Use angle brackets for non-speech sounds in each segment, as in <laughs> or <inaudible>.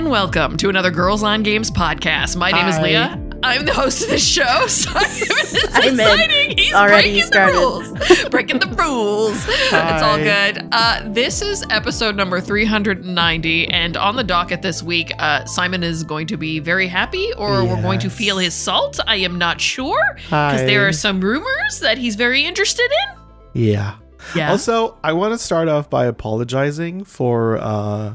And welcome to another Girls on Games podcast. My name is Leah. I'm the host of this show. <laughs> Simon is I'm in. exciting. He's Already breaking started. the rules. <laughs> breaking the rules. It's all good. Uh, this is episode number 390, and on the docket this week, uh, Simon is going to be very happy, or we're going to feel his salt. I am not sure because there are some rumors that he's very interested in. Yeah. Yeah. Also, I want to start off by apologizing for uh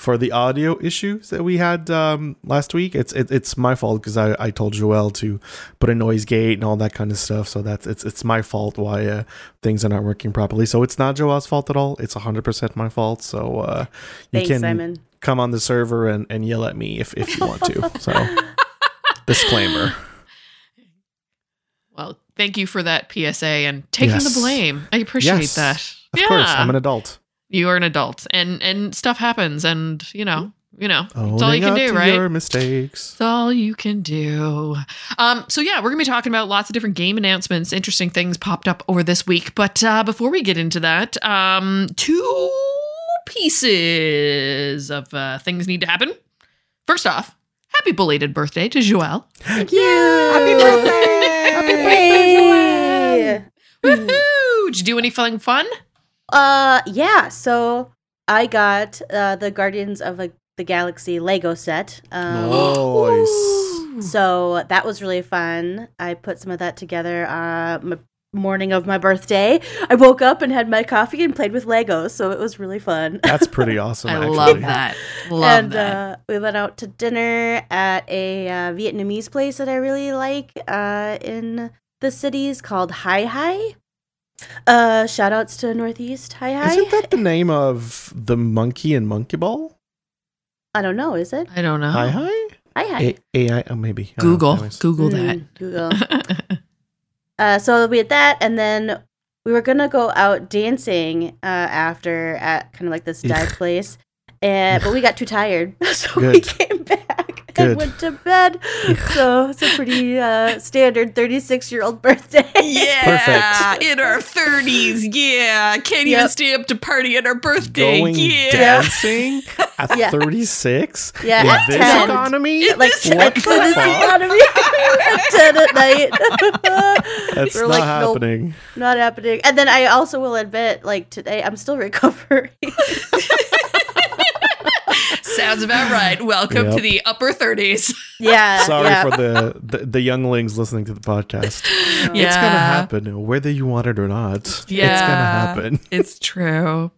for the audio issues that we had um last week. It's it, it's my fault because I I told Joel to put a noise gate and all that kind of stuff. So that's it's it's my fault why uh, things are not working properly. So it's not Joel's fault at all. It's 100% my fault. So uh you Thanks, can Simon. come on the server and and yell at me if if you want to. So <laughs> disclaimer. well, thank you for that PSA and taking Yes. the blame. I appreciate Yes. that. Of course, I'm an adult. You are an adult and and stuff happens and you know you know it's all you can up do to right Your mistakes. it's all you can do um so yeah we're gonna be talking about lots of different game announcements interesting things popped up over this week but uh before we get into that um two pieces of uh things need to happen first off happy belated birthday to joelle Thank you. Happy birthday. Happy birthday, Woohoo! did you do anything fun Uh, yeah. So I got uh, the Guardians of the, the Galaxy Lego set. Um, Nice. So that was really fun. I put some of that together uh, m- morning of my birthday. I woke up and had my coffee and played with Legos, so it was really fun. That's pretty <laughs> awesome. i actually. love that love and that Uh, we went out to dinner at a uh, Vietnamese place that I really like uh, in the cities called Hai Hai. Uh, shout outs to Northeast Hai Hai. Isn't that the name of the monkey and monkey ball? I don't know. Is it i don't know Hi hi. Hi Hi? A- AI. Oh, maybe. Google anyways. google that Mm, Google. <laughs> uh, so we had that, and then we were gonna go out dancing uh, after at kind of like this dive place, and but we got too tired, <laughs> so we came back Good. And went to bed. so it's a pretty uh, standard thirty-six-year-old birthday. Yeah, Perfect. in our thirties. Yeah, can't even stay up to party at our birthday. Going yeah, dancing at Yeah. 36 Yeah, in at this 10. economy. like This What to the this fuck? economy <laughs> at ten at night. <laughs> That's We're not like, nope, happening. not happening. And then I also will admit, like today, I'm still <laughs> recovering. Sounds about right. <laughs> Welcome Yep. to the upper thirties. <laughs> yeah, <laughs> Sorry yeah. for the, the the younglings listening to the podcast. Yeah. It's gonna happen, whether you want it or not. Yeah. It's gonna happen. It's true.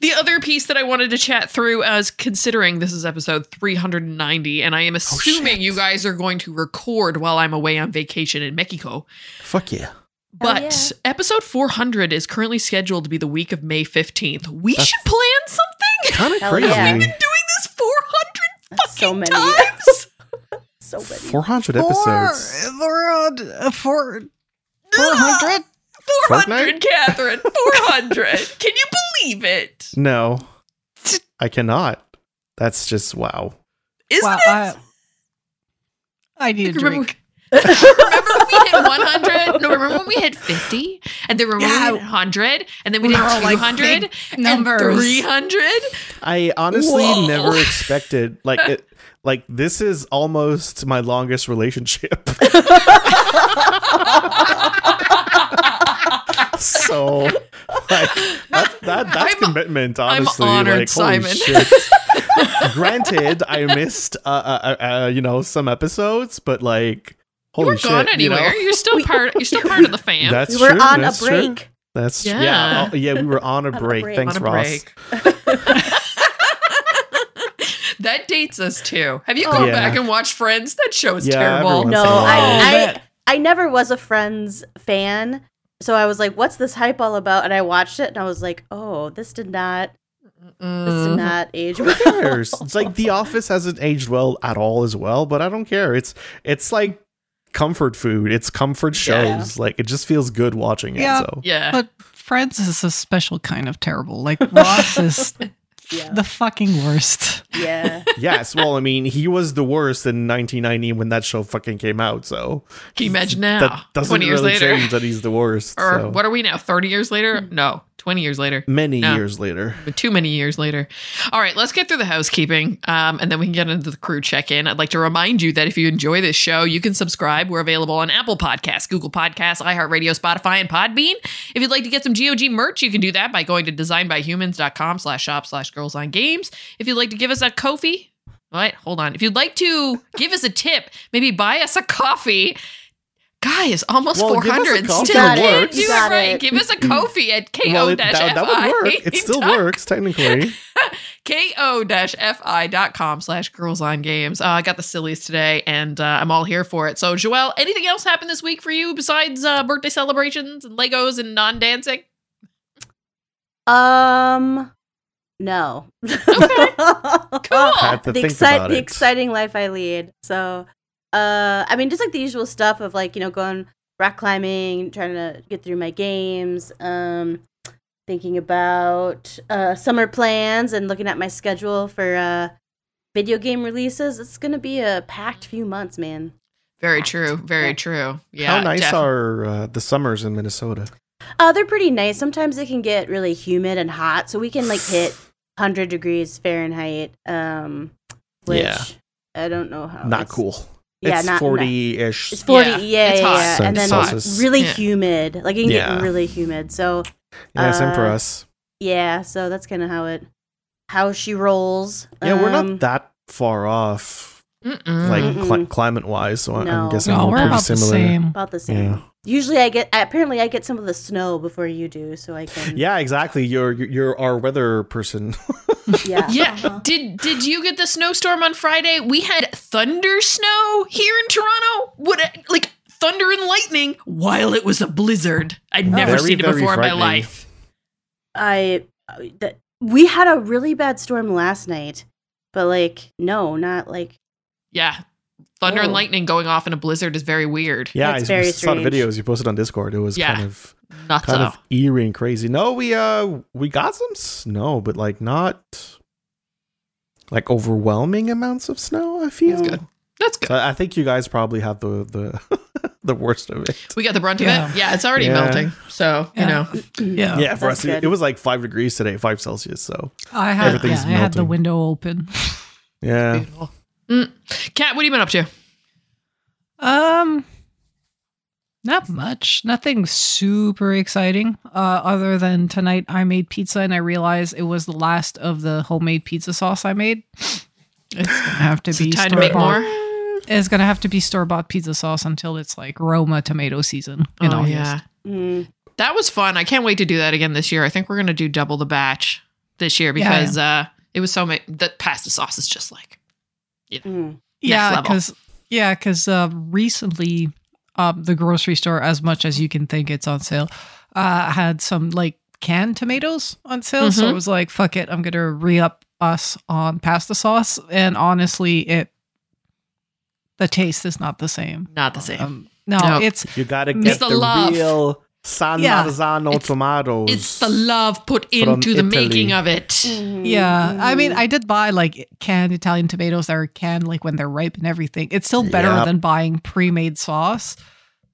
The other piece that I wanted to chat through, as considering this is episode 390, and I am oh, assuming shit. you guys are going to record while I'm away on vacation in Mexico. Fuck yeah. But yeah. episode 400 is currently scheduled to be the week of May 15th. We That's- should plan something. Kind of crazy. yeah. We've been doing this 400 That's <laughs> so many. times. so many. 400 episodes. uh, four, 400? 400, Fortnite? Catherine. <laughs> 400. Can you believe it? No, I cannot. That's just wow. Isn't Wow, it? I, I need a drink. Remember when we hit <laughs> 100? No, remember when we hit 50? And then remember Yeah. we hit 100? And then we We did were all like 200? and numbers. 300? I honestly Whoa. never expected like it. Like this is almost my longest relationship. <laughs> so, like that, that that's I'm- commitment. I'm Honestly, honored, like holy Simon. shit. Granted, I missed uh, uh, uh, uh, you know some episodes, but like You holy weren't shit, going you know? anywhere. You're still part you're still <laughs> part of the fam. That's we were true, on that's a true. break. That's Yeah. yeah. Oh, yeah, we were on a <laughs> a break. break. Thanks, on a Ross. break. <laughs> that dates us too. Have you gone oh, Yeah. back and watched Friends? That show is Yeah, terrible. No, Once in a while. I. I I never was a Friends fan, so I was like, "What's this hype all about?" And I watched it, and I was like, "Oh, this did not This did not age well. it's like The Office hasn't aged well at all as well, but I don't care. It's it's like comfort food. It's comfort shows. Like it just feels good watching it. Yeah. So Yeah. But Friends is a special kind of terrible. Like <laughs> Ross is Yeah. the fucking worst. Yeah. yes, well, I mean, he was the worst in 1990 when that show fucking came out. So Can you imagine now? that doesn't 20 years really later. change that he's the worst. Or so. what are we now? 30 years later? No, 20 years later. Many No. years later. Too many years later. All right, let's get through the housekeeping um, and then we can get into the crew check in. I'd like to remind you that if you enjoy this show, you can subscribe. We're available on Apple Podcasts, Google Podcasts, iHeartRadio, Spotify, and Podbean. If you'd like to get some GOG merch, you can do that by going to designbyhumans.com slash shop slash girls on games. If you'd like to give us a Ko-fi, what? Hold on. If you'd like to give us a tip, maybe buy us a coffee. Guys, almost Well, give us a 400. coffee, Still it can't works. do it Got right. it. Give us a Ko-fi at ko Well, it- that, that would work. It still <laughs> works technically. <laughs> ko-fi.com slash girls on games. Uh, I got the sillies today and uh, I'm all here for it. So, Joelle, anything else happened this week for you besides uh, birthday celebrations and Legos and non-dancing? Um, no. <laughs> Cool. Had to the, think excite- about the it. exciting life I lead. So, uh, I mean, just like the usual stuff of like you know going rock climbing, trying to get through my games. Um, thinking about uh summer plans and looking at my schedule for uh video game releases. It's gonna be a packed few months, man. Very true. Very Yeah. true. Yeah. How nice def- are uh, the summers in Minnesota? Uh, they're pretty nice. Sometimes it can get really humid and hot, so we can like hit <sighs> 100 degrees Fahrenheit. Um, which Yeah. I don't know how. Not cool. Yeah, it's not- 40 ish. It's 40, Yeah, yeah, it's yeah, hot. yeah. and then Celsius. really Yeah. humid. Like it can Yeah. get really humid. So Yeah, same for uh, us. yeah, so that's kind of how it, how she rolls. Yeah, we're Um, not that far off, Mm-mm. like Mm-mm. climate wise. So I- No. I'm guessing No, we're we're pretty about similar. the same. about the same. Yeah. Usually, I get apparently I get some of the snow before you do, so I can. <laughs> Yeah, exactly. You're you're- you're our weather person. <laughs> yeah, Yeah. uh-huh. Did did you get the snowstorm on Friday? We had thunder snow here in Toronto. What like thunder and lightning while it was a blizzard. I'd never Very, seen it before in my life. I uh, that we had a really bad storm last night, but like no, not like Yeah. Thunder and lightning going off in a blizzard is very weird. Yeah, That's I very saw the videos you posted on Discord. It was Yeah. kind of Nuts. kind of eerie and crazy. No, we uh we got some snow, but like not like overwhelming amounts of snow. I feel. That's good. That's good. So I think you guys probably have the the <laughs> the worst of it. We got the brunt of Yeah. it. Yeah, it's already Yeah. melting. So, you know. <clears throat> Yeah. yeah, for that's us, it, good. it was like five degrees today, five Celsius. So I had, yeah, Everything's I had the window open. yeah, Beautiful. Mm. Kat, what have you been up to? Um, not much. Nothing super exciting. Uh, other than tonight, I made pizza and I realized it was the last of the homemade pizza sauce I made. <laughs> It's gonna have to <laughs> be time to make store-bought- more? It's gonna have to be store bought pizza sauce until it's like Roma tomato season in oh, August. yeah. mm, That was fun. I can't wait to do that again this year. I think we're going to do double the batch this year because uh it was so much that pasta sauce is just like mm. Yeah, because yeah, because uh, recently, um, the grocery store, as much as you can think it's on sale, uh, had some like canned tomatoes on sale. So Mhm. it was like, fuck it, I'm gonna re up us on pasta sauce. And honestly, it the taste is not the same. not the same. Um, no, No. it's you gotta It's get the the, love. real San Yeah. Marzano It's- tomatoes. it's the love put into the Italy. making of it. Mhm, yeah. I mean. I did buy like canned Italian tomatoes that are canned like when they're ripe and everything. It's still better Yep. than buying pre-made sauce.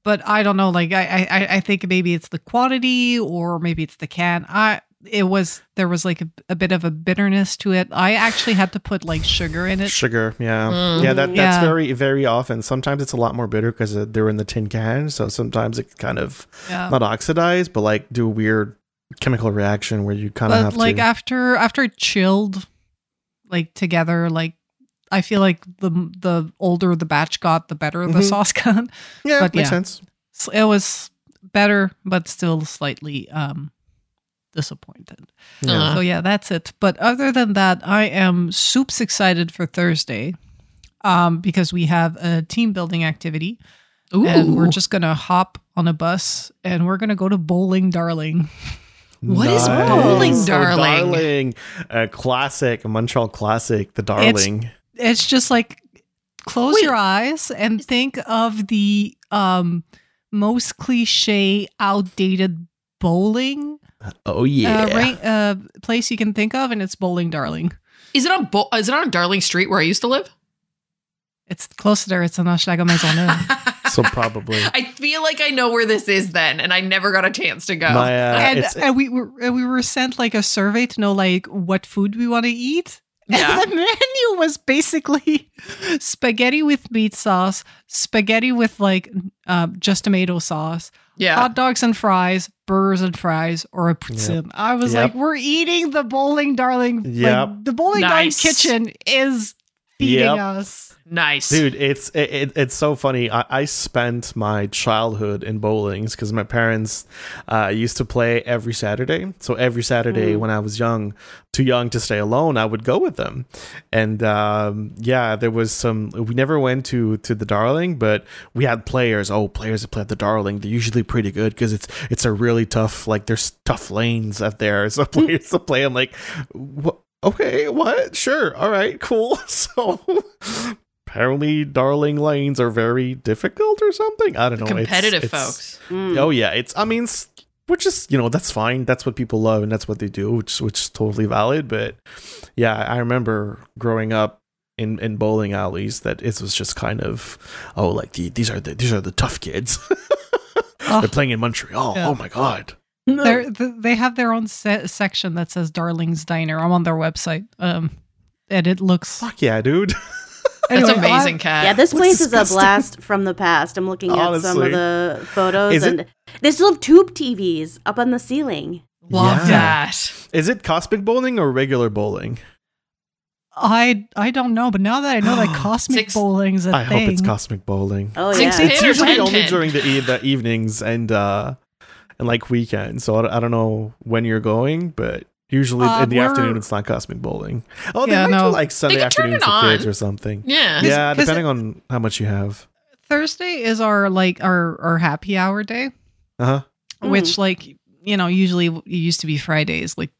But I don't know. Like I, I, I think maybe it's the quantity or maybe it's the can. I it was there was like a, a bit of a bitterness to it. I actually had to put like sugar in it. Sugar, yeah, Mm. yeah. That that's Yeah. very very often. Sometimes it's a lot more bitter because they're in the tin can. So sometimes it kind of Yeah. not oxidize, but like do a weird chemical reaction where you kind of But have like to. after after it chilled, like together, like I feel like the the older the batch got, the better the Mhm. sauce <laughs> got. yeah, but makes yeah. sense. So it was better, but still slightly um disappointed. Yeah. Uh, So yeah, that's it. But other than that, I am soups excited for Thursday. Um, because we have a team building activity Ooh. and we're just gonna hop on a bus and we're gonna go to Bowling Darling. <laughs> What is bowling, Oh, darling? darling. A classic, a Montreal classic, the darling. It's just like close Wait. your eyes and think of the um most cliche, outdated bowling oh yeah. uh, ring, uh, place you can think of, and it's Bowling Darling. Is it on Bo- is it on Darling Street where I used to live? It's close there. It's on Hochelaga Maisonneuve. <laughs> so probably. I feel like I know where this is then, and I never got a chance to go. My, uh, and, and we were we were sent like a survey to know like what food we want to eat. Yeah. And the menu was basically <laughs> spaghetti with meat sauce, spaghetti with like uh, just tomato sauce, yeah. hot dogs and fries, burgers and fries, or a poutine. I was Yep. like, we're eating the bowling darling. Yep. Like, the bowling Nice. darling kitchen is feeding Yep. us. Nice. Dude, it's it, it, it's so funny. I, I spent my childhood in bowlings because my parents uh, used to play every Saturday. So every Saturday Mm. when I was young, too young to stay alone, I would go with them. And um, yeah, there was some. We never went to to the Darling, but we had players. Oh, players that play at the Darling, they're usually pretty good because it's it's a really tough. Like there's tough lanes out there. <laughs> So players to play. I'm like, what? Okay, what? Sure. All right, cool. <laughs> So apparently darling lanes are very difficult or something. I don't know. Competitive it's- folks. Mm. Oh yeah, it's I mean s- which is you know that's fine. That's what people love and that's what they do, which which is totally valid. But yeah, I remember growing up in, in bowling alleys that it was just kind of oh like the, these are the these are the tough kids. Oh. <laughs> They're playing in Montreal. Yeah. Oh my god. They're, they have their own se- section that says Darling's Diner. I'm on their website. Um, and it looks. Fuck yeah, dude. <laughs> That's Anyway, amazing, Cat. Yeah, this Looks place is a blast from the past. I'm looking at some of the photos, Is it- and they still have tube TVs up on the ceiling. Love Yeah. that. Is it cosmic bowling or regular bowling? I I don't know, but now that I know that <gasps> cosmic Six- bowling's a I thing, I hope it's cosmic bowling. Oh Six yeah, pin it's usually only during the, e- the evenings and uh and like weekends so I, I don't know when you're going but usually Uh, in the afternoon it's not cosmic bowling oh they Yeah, might no. do like sunday can turn afternoons for kids or something Yeah. yeah, depending on how much you have Thursday is our like our our happy hour day, uh-huh Mm. which like you know usually it used to be Fridays. Like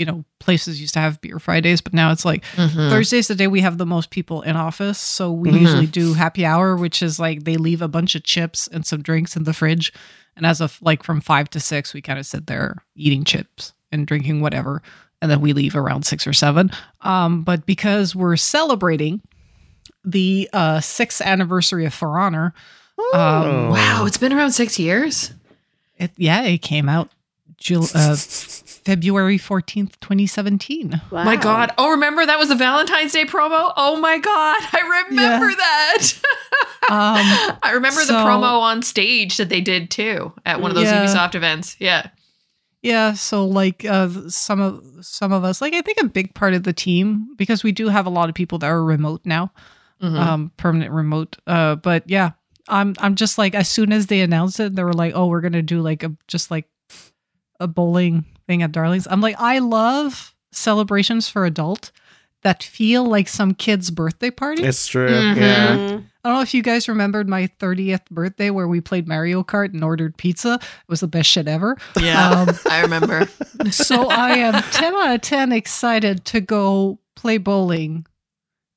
you know places used to have beer Fridays, but now it's like Mhm. Thursday's the day we have the most people in office. So we Mhm. usually do happy hour, which is like they leave a bunch of chips and some drinks in the fridge, and as of like from five to six, we kind of sit there eating chips and drinking whatever, and then we leave around six or seven. Um, but because we're celebrating the uh, sixth anniversary of For Honor, um. Wow, it's been around six years. it yeah, it came out Jul- uh, February fourteenth, twenty seventeen. Wow. My God. Oh, remember that was the Valentine's Day promo? Oh my God. I remember Yeah. that. <laughs> Um, I remember the promo on stage that they did too at one of those Yeah. Ubisoft events. Yeah. Yeah, so like uh some of some of us, like I think a big part of the team because we do have a lot of people that are remote now, Mhm. um permanent remote. Uh but yeah, I'm I'm just like as soon as they announced it, they were like, "Oh, we're going to do like a just like a bowling thing at Darlings." I'm like, "I love celebrations for adult that feel like some kid's birthday party." it's true Mhm. yeah. I don't know if you guys remembered my 30th birthday where we played Mario Kart and ordered pizza. It was the best shit ever. yeah. Um, I remember. <laughs> so I am 10 out of 10 excited to go play bowling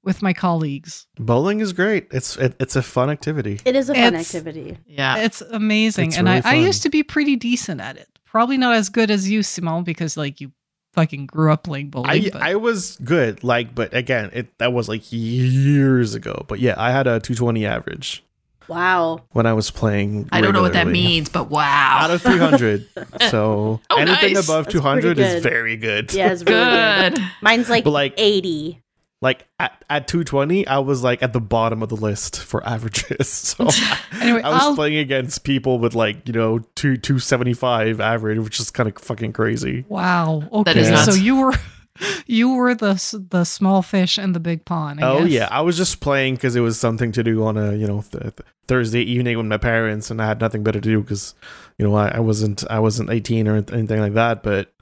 with my colleagues. bowling is great it's it, it's a fun activity It is a fun It's- activity. Yeah. It's amazing. It's and really I, I used to be pretty decent at it. Probably not as good as you, Simone, because like you fucking grew up playing bowling. I, but I was good like but again it that was like years ago but yeah i had a 220 average Wow. when i was playing I don't know what that means, but wow. out of 300 <laughs> so Oh, anything nice. above That's 200 is very good Yeah, it's really good. Good. Mine's like, But, like- 80. Like at, at 220 i was like at the bottom of the list for averages <laughs> so <laughs> anyway, i was I'll, playing against people with like you know two 275 average which is kind of fucking crazy wow. Okay. That is So you were <laughs> you were the the small fish in the big pond. I oh guess. yeah i was just playing because it was something to do on a you know th- th- thursday evening with my parents and i had nothing better to do because you know I, I wasn't i wasn't 18 or anything like that but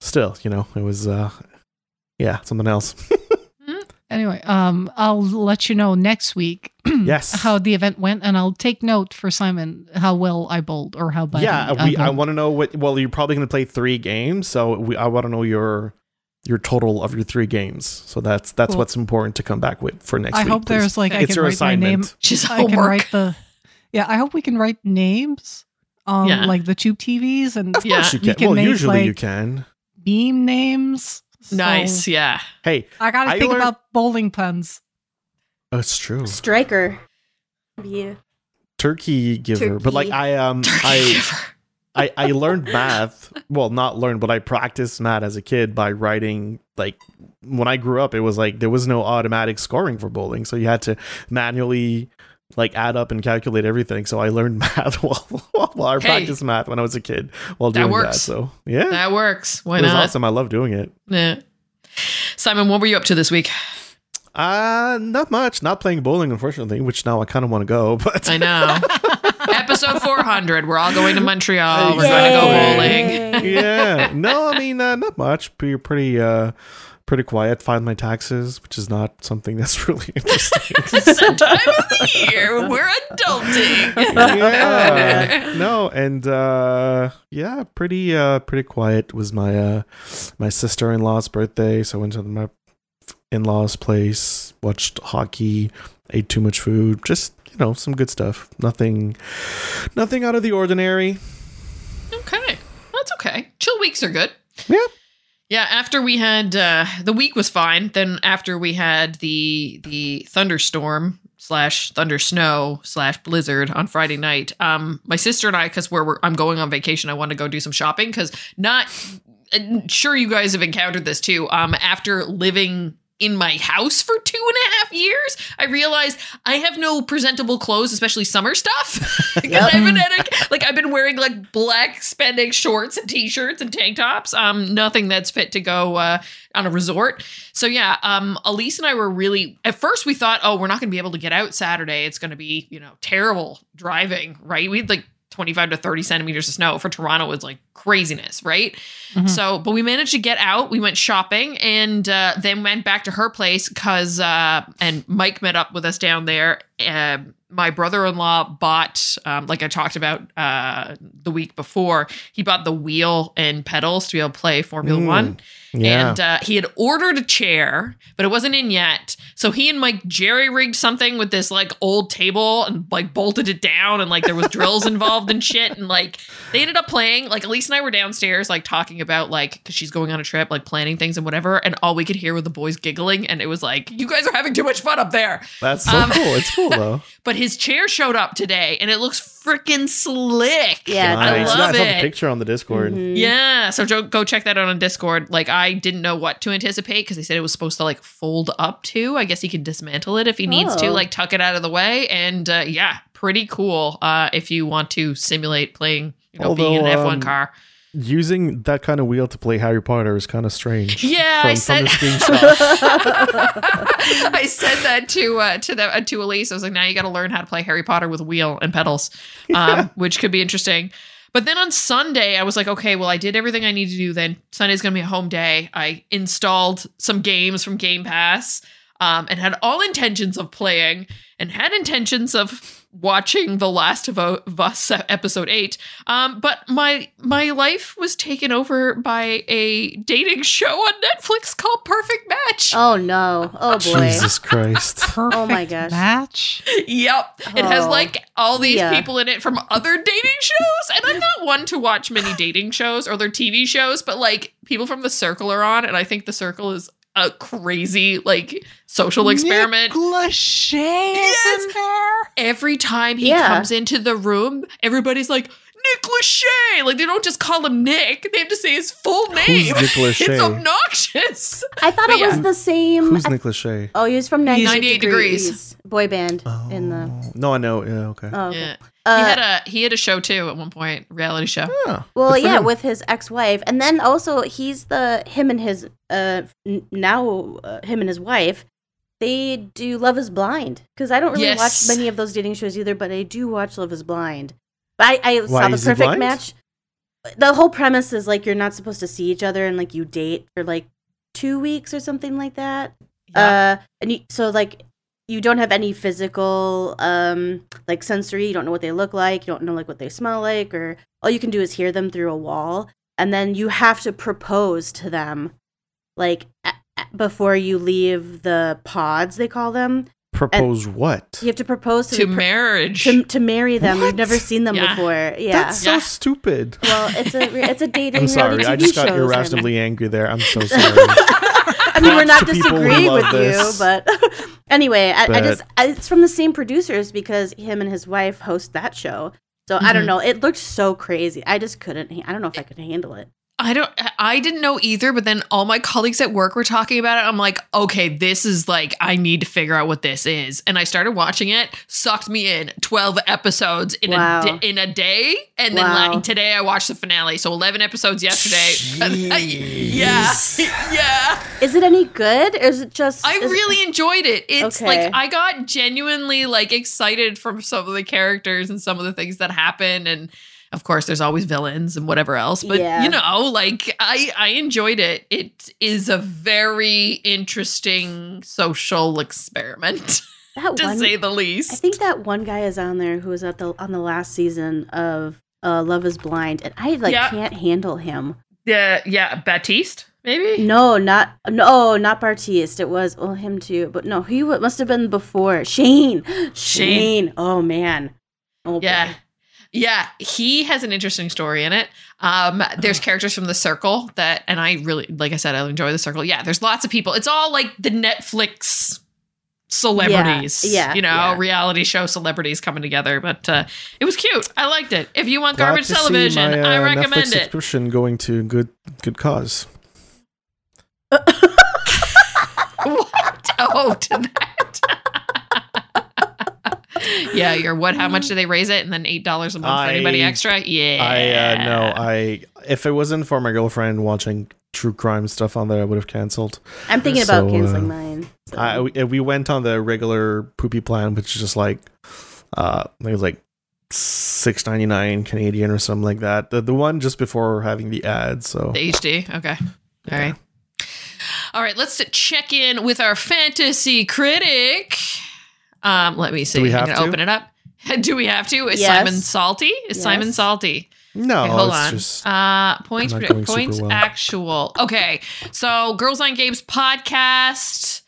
still you know it was uh yeah something else Anyway, um, I'll let you know next week <clears throat> Yes. how the event went, and I'll take note for Simon how well I bowled or how bad. yeah, I, we, I bowled. want to know what. Well, you're probably going to play three games, so we, I want to know your your total of your three games. So that's that's Cool. what's important to come back with for next week. I week. hope please. there's like I it's can your write my name. assignment. <laughs> She's I can homework. write the. Yeah, I hope we can write names on Yeah. like the tube TVs and Of Yeah. course you We can. can well, make, usually you can. beam names. So Nice, yeah. Hey, I gotta I think learned- about bowling puns. that's true. Striker. Yeah. Turkey giver, but like I um I I I learned math. Well, not learned, but I practiced math as a kid by writing. Like when I grew up, it was like there was no automatic scoring for bowling, so you had to manually like add up and calculate everything. So I learned <laughs> math while while I Hey. practiced math when I was a kid while doing that. works. So yeah, that works. Why it was awesome. I love doing it. Yeah. Simon, what were you up to this week? Uh not much. Not playing bowling, unfortunately. Which now I kind of want to go, <laughs> but I know. Episode 400. We're all going to Montreal. We're going to go bowling. yeah. No, I mean, uh, not much. Pretty, pretty, uh, pretty quiet. Filed my taxes, which is not something <laughs> that's really interesting. <laughs> It's that time of the year we're adulting. yeah. No, and uh, yeah, pretty, uh, pretty quiet. Was my uh, my sister in law's birthday, so I went to my in law's place, watched hockey, ate too much food. Just you know, some good stuff. Nothing, nothing out of the ordinary. Okay. That's okay. Chill weeks are good. Yeah. Yeah, after we had uh the week was fine. Then after we had the the thunderstorm slash thunder snow slash blizzard on Friday night, um, my sister and I, because we're, we're I'm going on vacation, I want to go do some shopping because not sure you guys have encountered this too. Um, after living in my house for two and a half years, I realized I have no presentable clothes, especially summer stuff. <laughs> Because Yep. I've been a, like I've been wearing like black spandex shorts and t-shirts and tank tops. Um, nothing that's fit to go uh, on a resort. So yeah, um, Elise and I were really at first we thought, oh, we're not going to be able to get out Saturday. It's going to be you know terrible driving, right? We had like 25 to 30 centimeters of snow for Toronto was like craziness, right? Mhm. So, but we managed to get out. We went shopping and uh, then went back to her place because, uh, and Mike met up with us down there. Uh, my brother in law bought, um, like I talked about uh, the week before, he bought the wheel and pedals to be able to play Formula Mm, One. Yeah. And uh, he had ordered a chair, but it wasn't in yet. So he and Mike jerry rigged something with this like old table and like bolted it down, and like there was drills involved and shit. And like they ended up playing. Like Elise and I were downstairs, like talking about like because she's going on a trip, like planning things and whatever. And all we could hear were the boys giggling, and it was like, "You guys are having too much fun up there." That's so um, cool. It's cool <laughs> though. But his chair showed up today, and it looks freaking slick. Yeah, I love yeah, I saw the it. picture on the Discord. Mhm. Yeah, so go, go check that out on Discord. Like I didn't know what to anticipate because they said it was supposed to like fold up to. I guess he can dismantle it if he needs to, Oh. like tuck it out of the way. And uh, yeah, pretty cool. Uh, if you want to simulate playing, you know, being in an F1 um, car. Using that kind of wheel to play Harry Potter is kind of strange. <laughs> Yeah, from, I said. <laughs> I said that to uh, to the uh, to Elise. I was like, now you got to learn how to play Harry Potter with wheel and pedals, <laughs> um, which could be interesting. But then on Sunday, I was like, okay, well, I did everything I need to do. Then Sunday's gonna be a home day. I installed some games from Game Pass, um, and had all intentions of playing, and had intentions of watching The Last of Us episode eight. Um, but my my life was taken over by a dating show on Netflix called Perfect Match. Oh no. Oh boy. Jesus Christ. Perfect <laughs> Oh my gosh. match. Yep. It has Oh, like all these yeah. people in it from other dating shows. And I'm not one to watch many dating shows or their TV shows, but like people from the circle are on, and I think the circle is a crazy like social experiment. Nick Lachey Yes. Every time he Yeah. comes into the room, everybody's like, Nick Lachey. Like they don't just call him Nick, they have to say his full name. Who's Nick <laughs> Lachey? It's obnoxious. I thought But it was the same. Who's I- Nick Lachey? oh, he was from 98, 98 degrees. Degrees. Boy band in the. Oh, No, I know. Yeah, okay. Oh, okay. Yeah. Uh, he had a he had a show too at one point, reality show. Yeah, Well, yeah, him. with his ex-wife, and then also he's the him and his uh n- now uh, him and his wife. They do Love Is Blind because I don't really Yes. watch many of those dating shows either, but I do watch Love Is Blind. But I, I Why saw the perfect blind? match. The whole premise is like you're not supposed to see each other and like you date for like two weeks or something like that. Yeah. Uh, and you, so like you don't have any physical um like sensory you don't know what they look like you don't know like what they smell like or all you can do is hear them through a wall and then you have to propose to them like a- a- before you leave the pods they call them Propose what? you have to propose to, to the marriage. to, to marry them What? you've never seen them Yeah. before yeah That's so Yeah. stupid. well it's a it's a <laughs> dating I'm sorry. I just got shows, and- irrationally angry there. I'm so <laughs> sorry. I mean, we're not to people who disagreeing with this. you, but <laughs> anyway, I, I just I, it's from the same producers because him and his wife host that show. So I don't Mhm. know. It looked so crazy. I just couldn't. I don't know if I could handle it. I don't I didn't know either, but then all my colleagues at work were talking about it. I'm like, okay, this is like I need to figure out what this is. And I started watching it, sucked me in 12 episodes in Wow. a in a day, and then Wow. like, today I watched the finale. So 11 episodes yesterday. <laughs> yeah. <laughs> Yeah. Is it any good? Or is it just? I really enjoyed it. It's Okay. like I got genuinely like excited from some of the characters and some of the things that happen and of course there's always villains and whatever else but Yeah. you know like I I enjoyed it. It is a very interesting social experiment <laughs> that to one. say the least I think that one guy is on there who was at the on the last season of uh, Love Is Blind, and I like Yeah. can't handle him. Yeah, yeah, Baptiste maybe? No, not no, not Bartiste. It was well him too, but no, he must have been before Shane. Shane. Oh man. Oh Yeah. boy. Yeah, he has an interesting story in it. Um, there's characters from the circle that, and I really, like I said, I enjoy the circle. Yeah, there's lots of people. It's all like the Netflix celebrities, Yeah, you know, yeah. reality show celebrities coming together. But uh, it was cute. I liked it. If you want Glad garbage television, my, I uh, recommend Netflix it. subscription going to good good cause. <laughs> what? Oh, <laughs> to that. Yeah, you're what? How much <gasps> do they raise it? And then eight dollars a month for anybody extra? Yeah. I uh, no, I if it wasn't for my girlfriend watching true crime stuff on there, I would have canceled. I'm thinking about canceling uh, mine. so. I we, we went on the regular poopy plan, which is just like uh, it was like six ninety nine Canadian or something like that. The the one just before having the ads. So The HD. Okay. All Yeah. right. All right. Let's check in with our fantasy critic. Um, let me see. we I'm gonna to? open it up. <laughs> Do we have to? Is Yes. Simon salty? Is Simon salty? no, Okay, hold it's on. just uh, points, not predict- points well. actual. Okay, so Girls on Games podcast.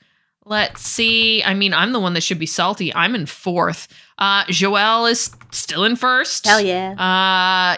Let's see. I mean, I'm the one that should be salty. I'm in fourth. Uh, Joelle is still in first. Hell yeah.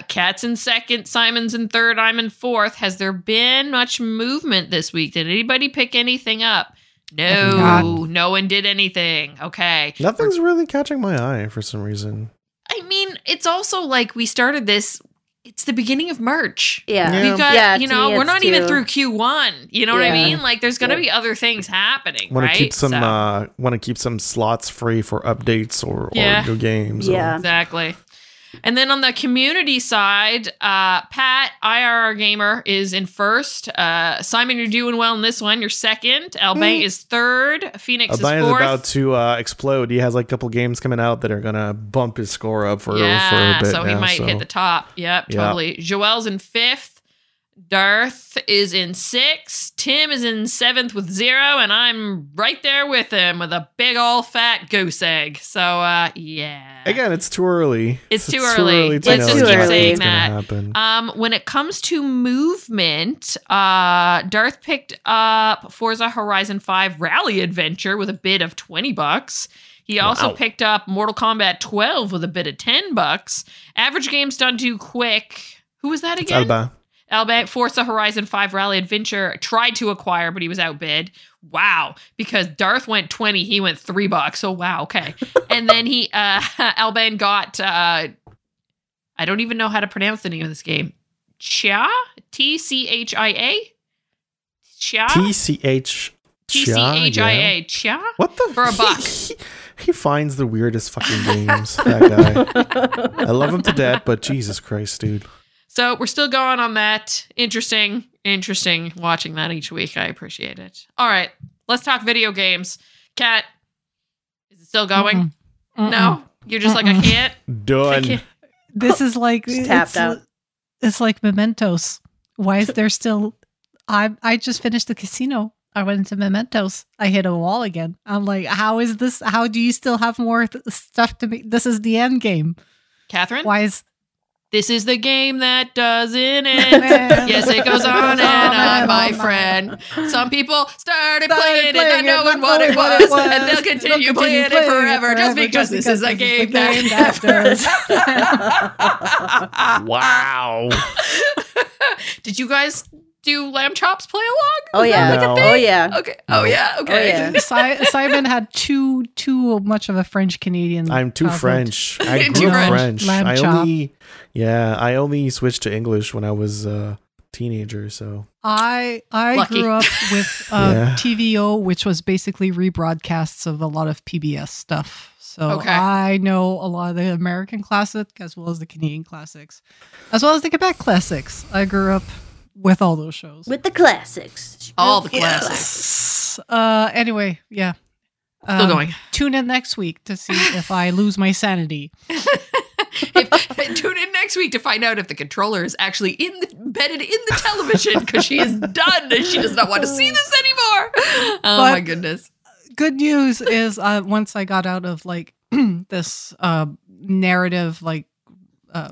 Uh, Cat's in second. Simon's in third. I'm in fourth. Has there been much movement this week? Did anybody pick anything up? No, no one did anything. Okay. nothing's really catching my eye for some reason. I mean, it's also like we started this. It's the beginning of March. yeah. Yeah. We've got, Yeah, you know, we're it's not even through Q1. You know what I mean? Like, there's going to Yeah. be other things happening, Want right? to keep some So- uh want to keep some slots free for updates or, Yeah. or new games. or- Yeah. Exactly. And then on the community side, uh, Pat IRR Gamer is in first. Uh, Simon, you're doing well in this one. You're second. Alban is third. Phoenix is Albion is about to uh, explode. He has like a couple games coming out that are gonna bump his score up for, yeah, for a bit so he now, might so. hit the top. Yep, Yeah. totally. Joel's in fifth. Darth is in sixth. Tim is in seventh with zero, and I'm right there with him with a big old fat goose egg. So, uh, yeah. Again, it's too early. It's too early. to Let's just keep saying that. Um, when it comes to movement, uh, Darth picked up Forza Horizon 5 Rally Adventure with a bid of 20 bucks. He also Wow. picked up Mortal Kombat 12 with a bid of 10 bucks. Average game's done too quick. Who was that It's again? Alba. Alba Forza Horizon 5 Rally Adventure tried to acquire, but he was outbid. Wow. Because Darth went 20, he went three bucks. Oh wow, okay. <laughs> and then he uh <laughs> Alban got uh I don't even know how to pronounce the name of this game. Chia? T C H I A? Chia? T C H. T C H I A. Chia? What the? For a <laughs> buck. He, he finds the weirdest fucking games. That guy. I love him to death, but Jesus Christ, dude. So we're still going on that. Interesting, interesting watching that each week. I appreciate it. All right, let's talk video games. Cat, is it still going? Mm-mm. Mm-mm. No, you're just like I can't. I Done. can't. This is like Just tapped it's, out. It's like mementos. Why is there still? I I just finished the casino. I went into Mementos. I hit a wall again. I'm like, how is this? How do you still have more th- stuff to make? This is the end game. Catherine, Why is this is the game that doesn't <laughs> end. Yes, it goes on and on, my friend. Some people started playing it, and not knowing what it was, and they'll continue playing it forever just because this is a game that does. <laughs> Wow. <laughs> Did you guys do lamb chops play along? Oh Was yeah. like a No. Oh yeah. Okay. Oh yeah. Okay. Oh, yeah. Si- Simon had too too much of a French Canadian. I'm too childhood. French. I Too grew up French. French. Lamb I chop. only, yeah, I only switched to English when I was a teenager. So I I Lucky. grew up with <laughs> uh, Yeah. TVO, which was basically rebroadcasts of a lot of PBS stuff. So Okay. I know a lot of the American classic as well as the Canadian classics, as well as the Quebec classics. I grew up with all those shows. With the classics. All the Yes. classics. Uh, anyway, yeah. Still Um, going. Tune in next week to see if I lose my sanity. <laughs> If, <laughs> tune in next week to find out if the controller is actually in the, embedded in the television because she is done and she does not want to see <laughs> this anymore. Oh But- my goodness. good news is uh, once I got out of like <clears throat> this uh, narrative, like uh,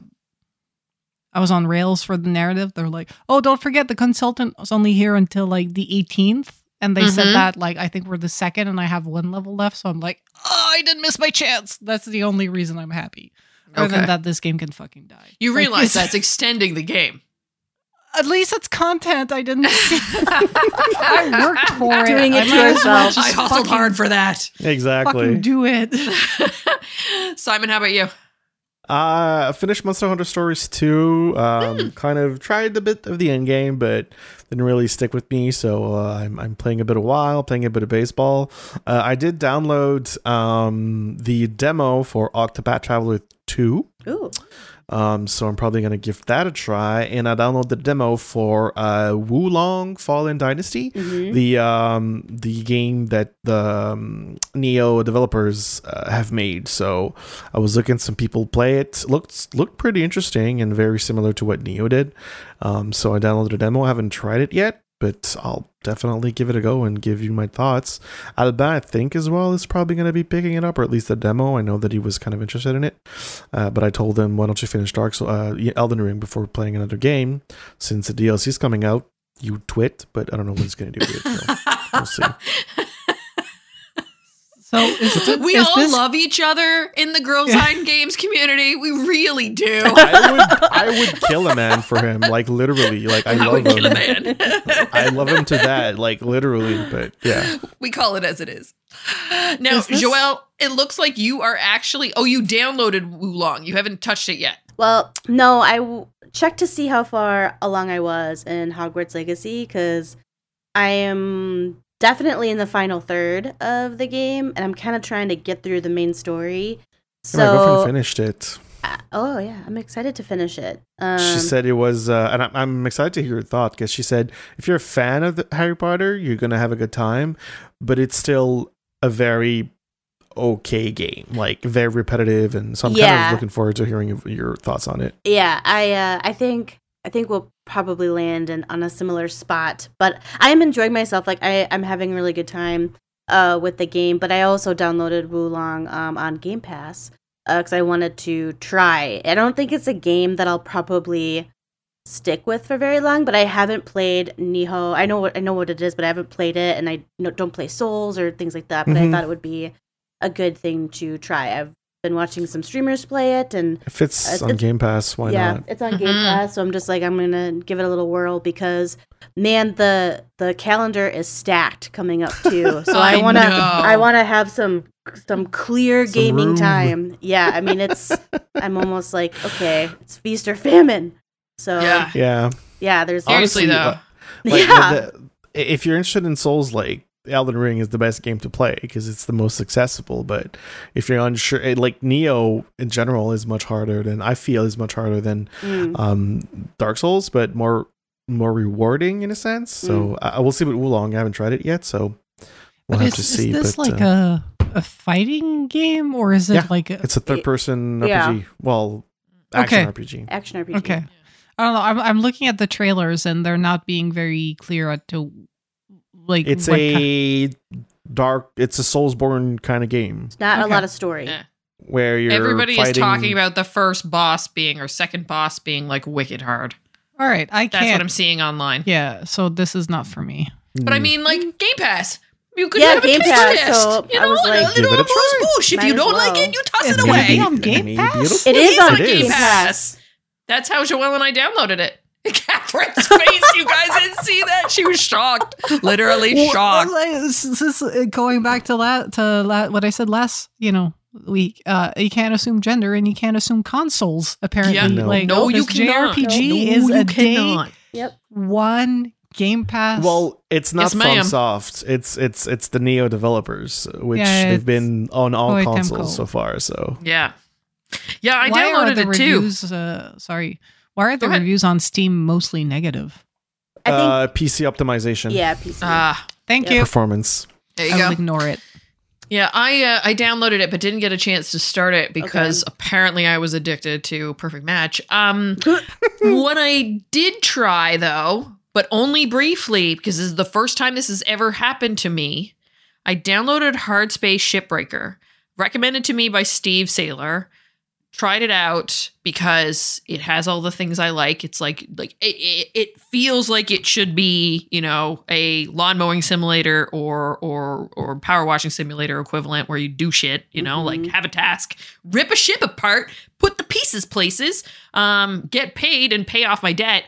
I was on rails for the narrative. They're like, "Oh, don't forget the consultant was only here until like the 18th." And they said Mhm. that like I think we're the second, and I have one level left, so I'm like, "Oh, I didn't miss my chance." That's the only reason I'm happy. Other Okay. than that, this game can fucking die. You Like, realize it's- <laughs> that's extending the game. at least it's content. I didn't. <laughs> I worked <laughs> for it. Doing it I as well I hustled hard for that. exactly. Fucking do it. Simon, how about you? Uh, finished Monster Hunter Stories 2. Hmm. Um, kind of tried a bit of the end game, but didn't really stick with me. So uh, I'm, I'm playing a bit of WoW, playing a bit of baseball. Uh, I did download um, the demo for Octopath Traveler 2. Ooh. Um, so I'm probably gonna give that a try, and I downloaded the demo for uh, Wo Long Fallen Dynasty, Mhm. the um, the game that the um, Nioh developers uh, have made. So I was looking at some people play it. looked looked pretty interesting and very similar to what Nioh did. Um, so I downloaded a demo. I haven't tried it yet, but I'll definitely give it a go and give you my thoughts. Alban, I think, as well, is probably going to be picking it up, or at least the demo. I know that he was kind of interested in it, uh, but I told him, why don't you finish Dark Souls, uh, Elden Ring before playing another game, since the DLC is coming out. You twit, but I don't know what he's going to do with it. So we'll see. <laughs> So is, <laughs> we is all this, love each other in the Girls <laughs> Yeah. Sign Games community. We really do. I would, I would kill a man for him, like literally. Like I, I love would him. kill a man. I love him to that, like literally. But yeah, we call it as it is. Now, Is this- Joelle, it looks like you are actually. Oh, you downloaded Wo Long. You haven't touched it yet. Well, no, I w- checked to see how far along I was in Hogwarts Legacy because I am definitely in the final third of the game, and I'm kind of trying to get through the main story. my girlfriend So, finished it. uh, oh yeah, I'm excited to finish it. Um, she said it was, uh, and I'm, I'm excited to hear your thought because she said if you're a fan of the Harry Potter, you're gonna have a good time, but it's still a very okay game, like very repetitive, and so I'm kind of looking forward to hearing your- your thoughts on it. Yeah, I uh, I think I think we'll probably land in, on a similar spot. But I am enjoying myself. Like I I'm having a really good time uh, with the game. But I also downloaded Wo Long um, on Game Pass because I wanted to try. I don't think it's a game that I'll probably stick with for very long. But I haven't played Nioh. I know what I know what it is, but I haven't played it, and I don't play Souls or things like that. But Mhm. I thought it would be a good thing to try. I've been watching some streamers play it and If it's It's- on it's- Game Pass, why yeah, not? Yeah, it's on Game Mhm. Pass, so I'm just like I'm gonna give it a little whirl because man, the the calendar is stacked coming up too. <laughs> So I, I wanna know. I wanna have some some clear Some gaming room. time. Yeah, I mean it's <laughs> I'm almost like okay, it's feast or famine. So yeah. yeah, Yeah, there's Seriously, Honestly, though. Like, <laughs> yeah. the- the- if you're interested in Souls, like Elden Ring is the best game to play because it's the most accessible. But if you're unsure, like Nioh in general is much harder than I feel is much harder than Mm. um, Dark Souls, but more more rewarding in a sense. So I, I will see with Wo Long. I haven't tried it yet, so we'll But have is, to see. is this but like uh, a a fighting game or is it Yeah, like a, it's a third person Yeah. RPG. Well, action Okay. RPG. Action RPG. okay? I don't know. I'm I'm looking at the trailers and they're not being very clear as to like It's what ki- a dark. It's a Soulsborne kind of game it's Not a lot of story. Yeah. where you're Everybody fighting, is talking about the first boss being or second boss being like wicked hard. all right. I That's can't. what I'm seeing online. yeah, so this is not for me. But I Mm. mean, like Game Pass. You could Yeah, have a Game taste Pass, test. so you I know, was a little Give it a try. If you don't like it, you toss It's it away. be on Game Pass. beautiful. It is It's on on Game Game Pass. Pass. That's how Joelle and I downloaded it. <laughs> Catherine's face, you guys didn't see that. She was shocked, literally Well, shocked. like, this- this is, uh, going back to la- to la- what I said last, you know, week. Uh, you can't assume gender and you can't assume consoles. Apparently, Yeah. No. like No, you this cannot. JRPG No, is you a day cannot. Yep. one Game Pass. Well, it's not Yes, ma'am. FromSoft. It's it's it's the Nioh developers, which Yeah, they've been on all Koei consoles Tecmo. so far. So Yeah, yeah. I why are downloaded the it too. Uh, sorry, why are the Go ahead. reviews on Steam mostly negative? I think. uh, PC optimization, yeah, PC. Ah, Thank Yeah. you. performance. there you I go. ignore it. Yeah, I uh, I downloaded it but didn't get a chance to start it because apparently I was addicted to Perfect Match. Um <laughs> what I did try though, but only briefly because this is the first time this has ever happened to me. I downloaded Hardspace Shipbreaker, recommended to me by Steve Saylor. Tried it out because it has all the things I like. It's like like it, it, feels like it should be, you know, a lawn mowing simulator or or or power washing simulator equivalent where you do shit, you know, like Mhm. have a task, rip a ship apart, put the pieces places, um, get paid and pay off my debt.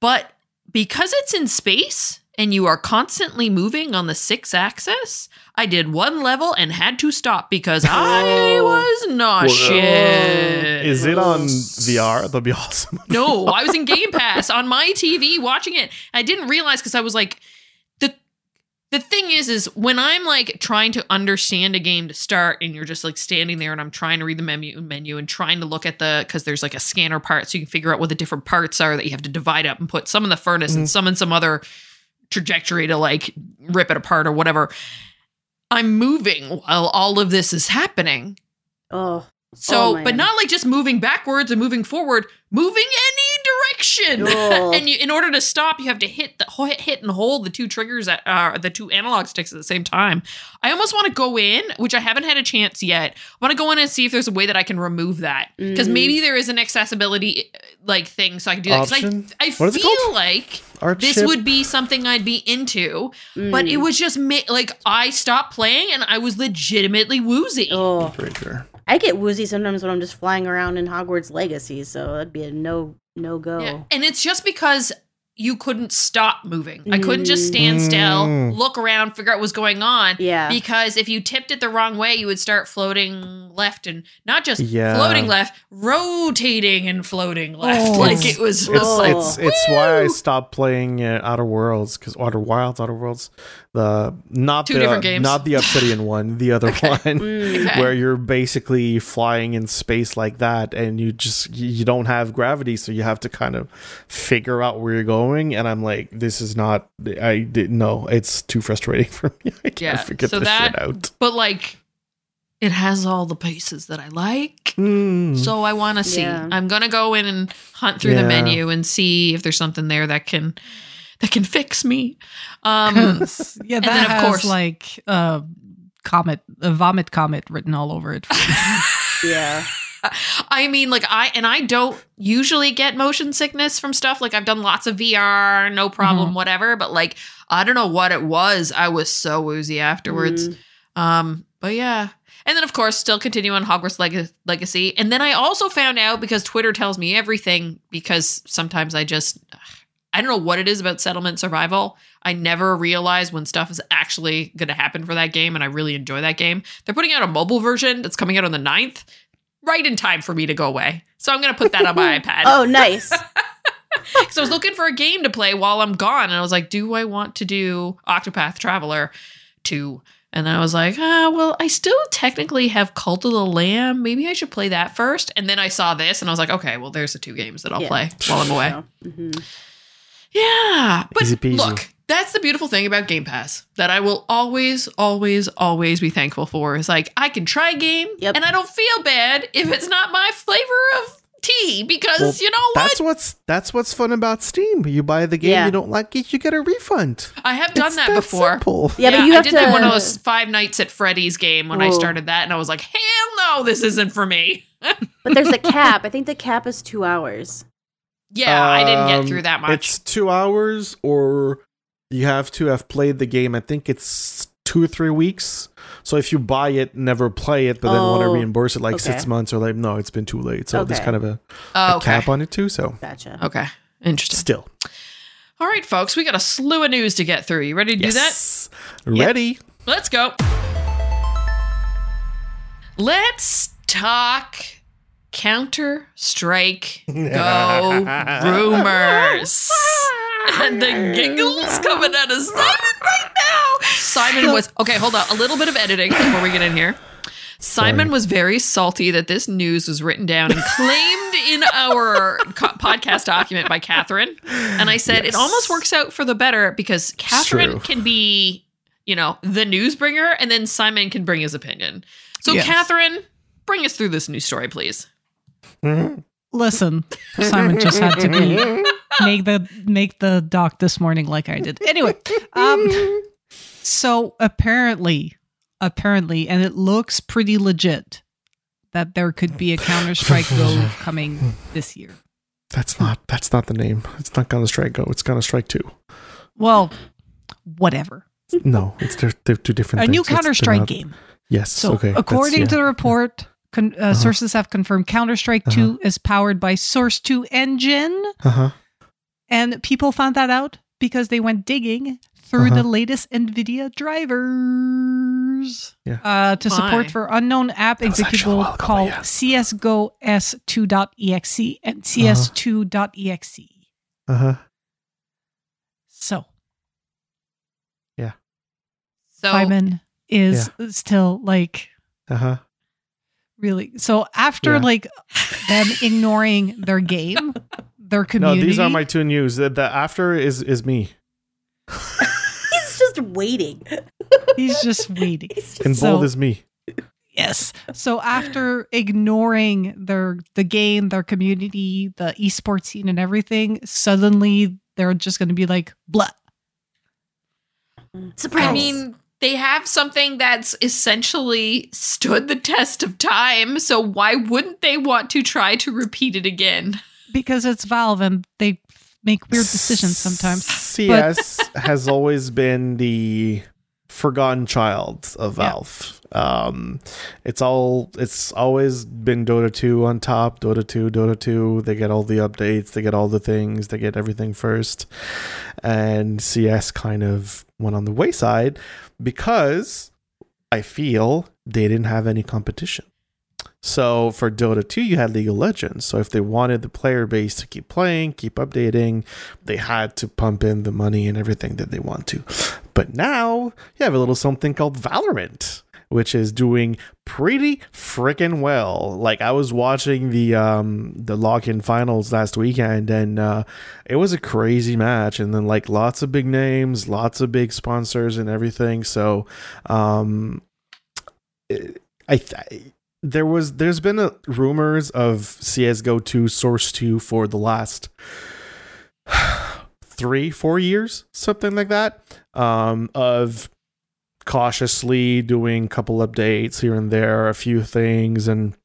But because it's in space and you are constantly moving on the six axis, I did one level and had to stop because I oh. was nauseous. Is it on <laughs> VR? That'd be awesome. No, <laughs> I was in Game Pass on my TV watching it. I didn't realize because I was like, the the thing is, is when I'm like trying to understand a game to start, and you're just like standing there, and I'm trying to read the menu menu and trying to look at the because there's like a scanner part, so you can figure out what the different parts are that you have to divide up and put some in the furnace and mm-hmm. some in some other trajectory to like rip it apart or whatever. I'm moving while all of this is happening. oh, So, Oh, but not like just moving backwards and moving forward, moving any direction. <laughs> Oh. and you, in order to stop, you have to hit the hit, hit and hold the two triggers at uh, the two analog sticks at the same time. I almost want to go in, which I haven't had a chance yet. I want to go in and see if there's a way that I can remove that because Mhm. maybe there is an accessibility uh, like thing, so I can do that. I, I What is it feel called? like Art this ship? would be something I'd be into, but it Mm. was just ma- like I stopped playing and I was legitimately woozy. Oh, Breaker. I get woozy sometimes when I'm just flying around in Hogwarts Legacy, so that'd be a no no go. Yeah. And it's just because you couldn't stop moving. I couldn't just stand still, Mm. look around, figure out what was going on. Yeah. Because if you tipped it the wrong way, you would start floating left and not just Yeah. floating left, rotating and floating left. Oh. <laughs> Like it was It's just Oh. like it's it's why I stopped playing uh, Outer Worlds because Outer Wilds, Outer Worlds, the not Two the different games. not the Obsidian <laughs> one, the other one. Mm. <laughs> Okay. Where you're basically flying in space like that, and you just you you don't have gravity, so you have to kind of figure out where you're going. And I'm like, this is not. I didn't know. It's too frustrating for me. <laughs> I can't Yeah, figure so this that- shit out. but like it has all the pieces that I like. Mm. So I want to see. Yeah. I'm gonna go in and hunt through the menu and see if there's something there that can that can fix me. Um, 'Cause, <laughs> yeah, that then, of has course- like uh, comet, a vomit comet written all over it. <laughs> Yeah. I mean, like I and I don't usually get motion sickness from stuff. Like I've done lots of VR, no problem, Mhm. whatever. But like I don't know what it was. I was so woozy afterwards. Mm. Um, but yeah. And then of course, still continue on Hogwarts Leg- Legacy. And then I also found out because Twitter tells me everything. Because sometimes I just I don't know what it is about settlement survival. I never realize when stuff is actually going to happen for that game, and I really enjoy that game. They're putting out a mobile version that's coming out on the 9th, right in time for me to go away. So I'm going to put that on my <laughs> iPad. Oh, nice. <laughs> So I was looking for a game to play while I'm gone, and I was like, do I want to do Octopath Traveler 2? And then I was like, ah, well, I still technically have Cult of the Lamb. Maybe I should play that first. And then I saw this, and I was like, okay, well, there's the two games that I'll Yeah. play while I'm away. So, mhm. Yeah. But Easy peasy. look, that's the beautiful thing about Game Pass that I will always, always, always be thankful for. Is like I can try a game Yep. and I don't feel bad if it's not my flavor of tea because Well, you know what? That's what's that's what's fun about Steam. You buy the game, Yeah. you don't like it, you get a refund. I have done It's that before. simple. Yeah, but you I have did to. that one of those Five Nights at Freddy's game when I started that, and I was like, hell no, this isn't for me. <laughs> but there's a cap. I think the cap is two hours. Yeah, I didn't get Um, through that much. It's two hours, or you have to have played the game. I think it's two or three weeks. So if you buy it, never play it, but then want to Oh, reimburse it like six months, or like no, it's been too late. So there's kind of a, oh, a okay. cap on it too. So Gotcha. Okay. Interesting. still, All right, folks, we got a slew of news to get through. You ready to do that? yes, ready. Let's go. Let's talk Counter Strike <laughs> Go rumors. <laughs> and the giggles coming out of Simon right now. Simon was okay. Hold on, a little bit of editing before we get in here. Simon Sorry. was very salty that this news was written down and claimed in our co- podcast document by Catherine. And I said it almost works out for the better because Catherine can be, you know, the news bringer, and then Simon can bring his opinion. So, Yes. Catherine, bring us through this news story, please. Listen, Simon just had to be <laughs> make the make the doc this morning like I did. Anyway, um, so apparently, apparently, and it looks pretty legit that there could be a Counter Strike <laughs> Go coming this year. That's not that's not the name. It's not Counter Strike Go. It's Counter Strike Two. Well, whatever. No, it's they're, they're two different. A things. new Counter Strike game. Yes. So, okay. according yeah. to the report, con- uh, sources have confirmed Counter Strike Uh-huh. 2 is powered by Source 2 engine. Uh-huh. And people found that out because they went digging through Uh-huh. the latest NVIDIA drivers. Yeah. Uh, to Why? support for unknown app That was actually a while executable ago, but called yeah. CSGO S2.exe E and CS2.exe. Uh-huh. So Yeah. So, Simon is still like Uh-huh. Really so after Yeah. like them <laughs> ignoring their game, their community. No, these are my two news. The, the after is is me. <laughs> He's just waiting. <laughs> He's just waiting. He's just And So- bold is me. Yes. So after ignoring their the game, their community, the esports scene and everything, suddenly they're just going to be like blah. surprise. I mean, they have something that's essentially stood the test of time. So, why wouldn't they want to try to repeat it again? because it's Valve and they make weird decisions sometimes. <laughs> CS has always been the forgotten child of Yeah. Valve. Um, it's all it's always been Dota 2 on top, Dota 2, Dota 2. They get all the updates, they get all the things, they get everything first. And CS kind of went on the wayside because I feel they didn't have any competition. So for Dota 2, you had League of Legends. So if they wanted the player base to keep playing, keep updating, they had to pump in the money and everything that they want to. But now you have a little something called Valorant, which is doing pretty freaking well. Like I was watching the um the lock-in finals last weekend and uh it was a crazy match and then like lots of big names, lots of big sponsors and everything. So um I th- there was there's been a, rumors of CS:GO 2 Source 2 for the last three four years something like that um of cautiously doing a couple updates here and there a few things and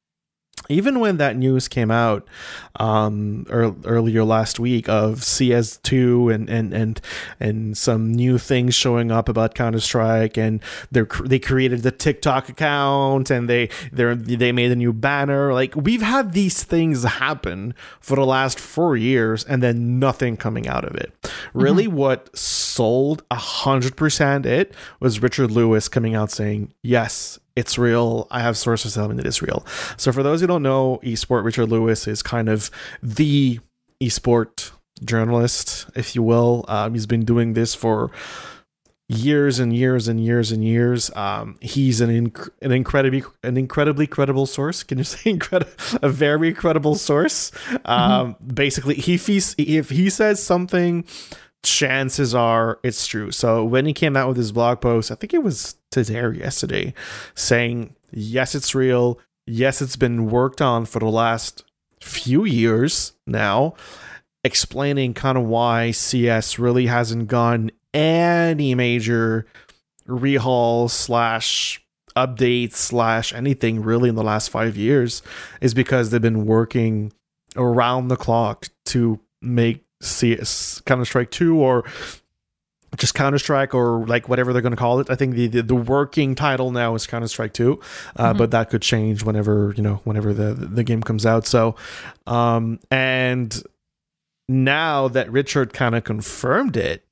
even when that news came out um ear- earlier last week of CS2 and and and and some new things showing up about Counter-Strike and they they created the TikTok account and they they they made a new banner like we've had these things happen for the last 4 years and then nothing coming out of it. Really what sold a 100% it was Richard Lewis coming out saying yes it's real. I have sources telling me that it's real. So for those who don't know, esport Richard Lewis is kind of the esport journalist, if you will. Um, he's been doing this for years and years and years and years. Um, he's an inc- an incredibly an incredibly credible source. Can you say <laughs> incredible? A very credible source. Um, Basically, he if he says something chances are it's true. So when he came out with his blog post, I think it was today or yesterday, saying yes, it's real. Yes, it's been worked on for the last few years now, explaining kind of why CS really hasn't gone any major rehaul slash updates slash anything really in the last five years is because they've been working around the clock to make CS Counter Strike 2 or just Counter Strike or like whatever they're going to call it. I think the, the, the working title now is Counter Strike 2, uh, Mhm. but that could change whenever, you know, whenever the, the game comes out. So, um, and now that Richard kind of confirmed it,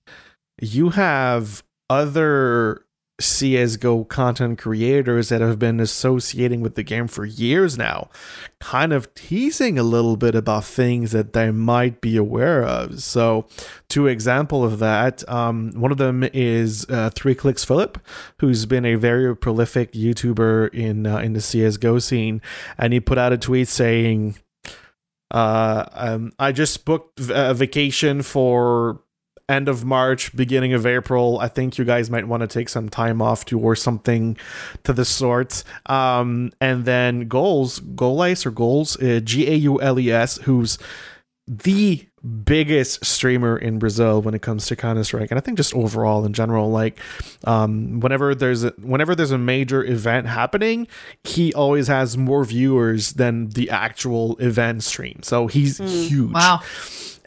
you have other CSGO content creators that have been associating with the game for years now, kind of teasing a little bit about things that they might be aware of. So, two example of that, um, one of them is uh, 3kliksphilip, who's been a very prolific YouTuber in uh, in the CS:GO scene, and he put out a tweet saying, uh, um, "I just booked a vacation for." End of March, beginning of April. I think you guys might want to take some time off to or something to the sort. Um, and then goals, Goules or goals, uh, G A U L E S, who's the biggest streamer in Brazil when it comes to Counter Strike, and I think just overall in general. Like, um, whenever there's a, whenever there's a major event happening, he always has more viewers than the actual event stream. So he's huge. Wow.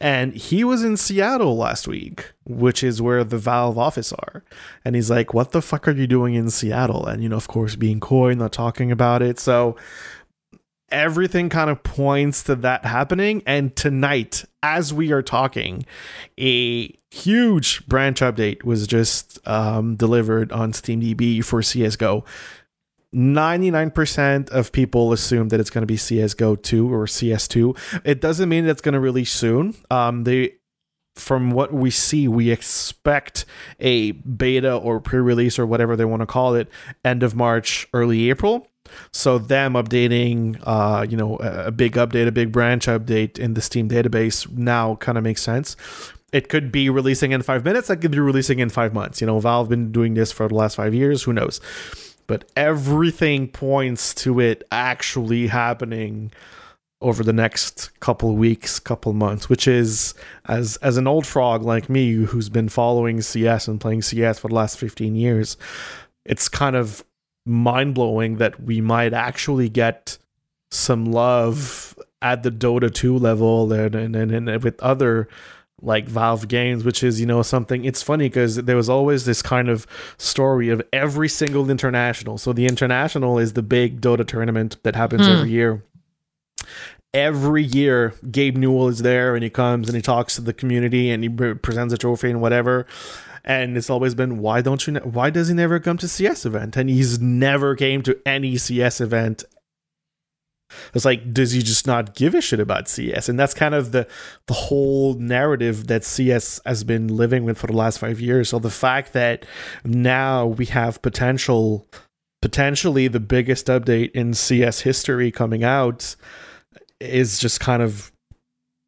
And he was in Seattle last week, which is where the Valve office are. And he's like, What the fuck are you doing in Seattle? And, you know, of course, being coy, not talking about it. So everything kind of points to that happening. And tonight, as we are talking, a huge branch update was just um, delivered on SteamDB for CSGO. 99% of people assume that it's going to be CSGO 2 or CS2. It doesn't mean that it's going to release soon. Um, they from what we see, we expect a beta or pre-release or whatever they want to call it, end of March, early April. So them updating, uh, you know, a big update, a big branch update in the Steam database now kind of makes sense. It could be releasing in five minutes. That could be releasing in five months. You know, Valve been doing this for the last five years. Who knows? But everything points to it actually happening over the next couple weeks, couple months, which is as as an old frog like me who's been following CS and playing CS for the last 15 years, it's kind of mind-blowing that we might actually get some love at the Dota 2 level and and, and, and with other like Valve games, which is, you know, something it's funny because there was always this kind of story of every single international. So the international is the big Dota tournament that happens Hmm. every year every year Gabe Newell is there and he comes and he talks to the community and he pre- presents a trophy and whatever. And it's always been why don't you ne- why does he never come to CS event? And he's never came to any CS event. It's like does he just not give a shit about CS? And that's kind of the the whole narrative that CS has been living with for the last 5 years. So the fact that now we have potential potentially the biggest update in CS history coming out is just kind of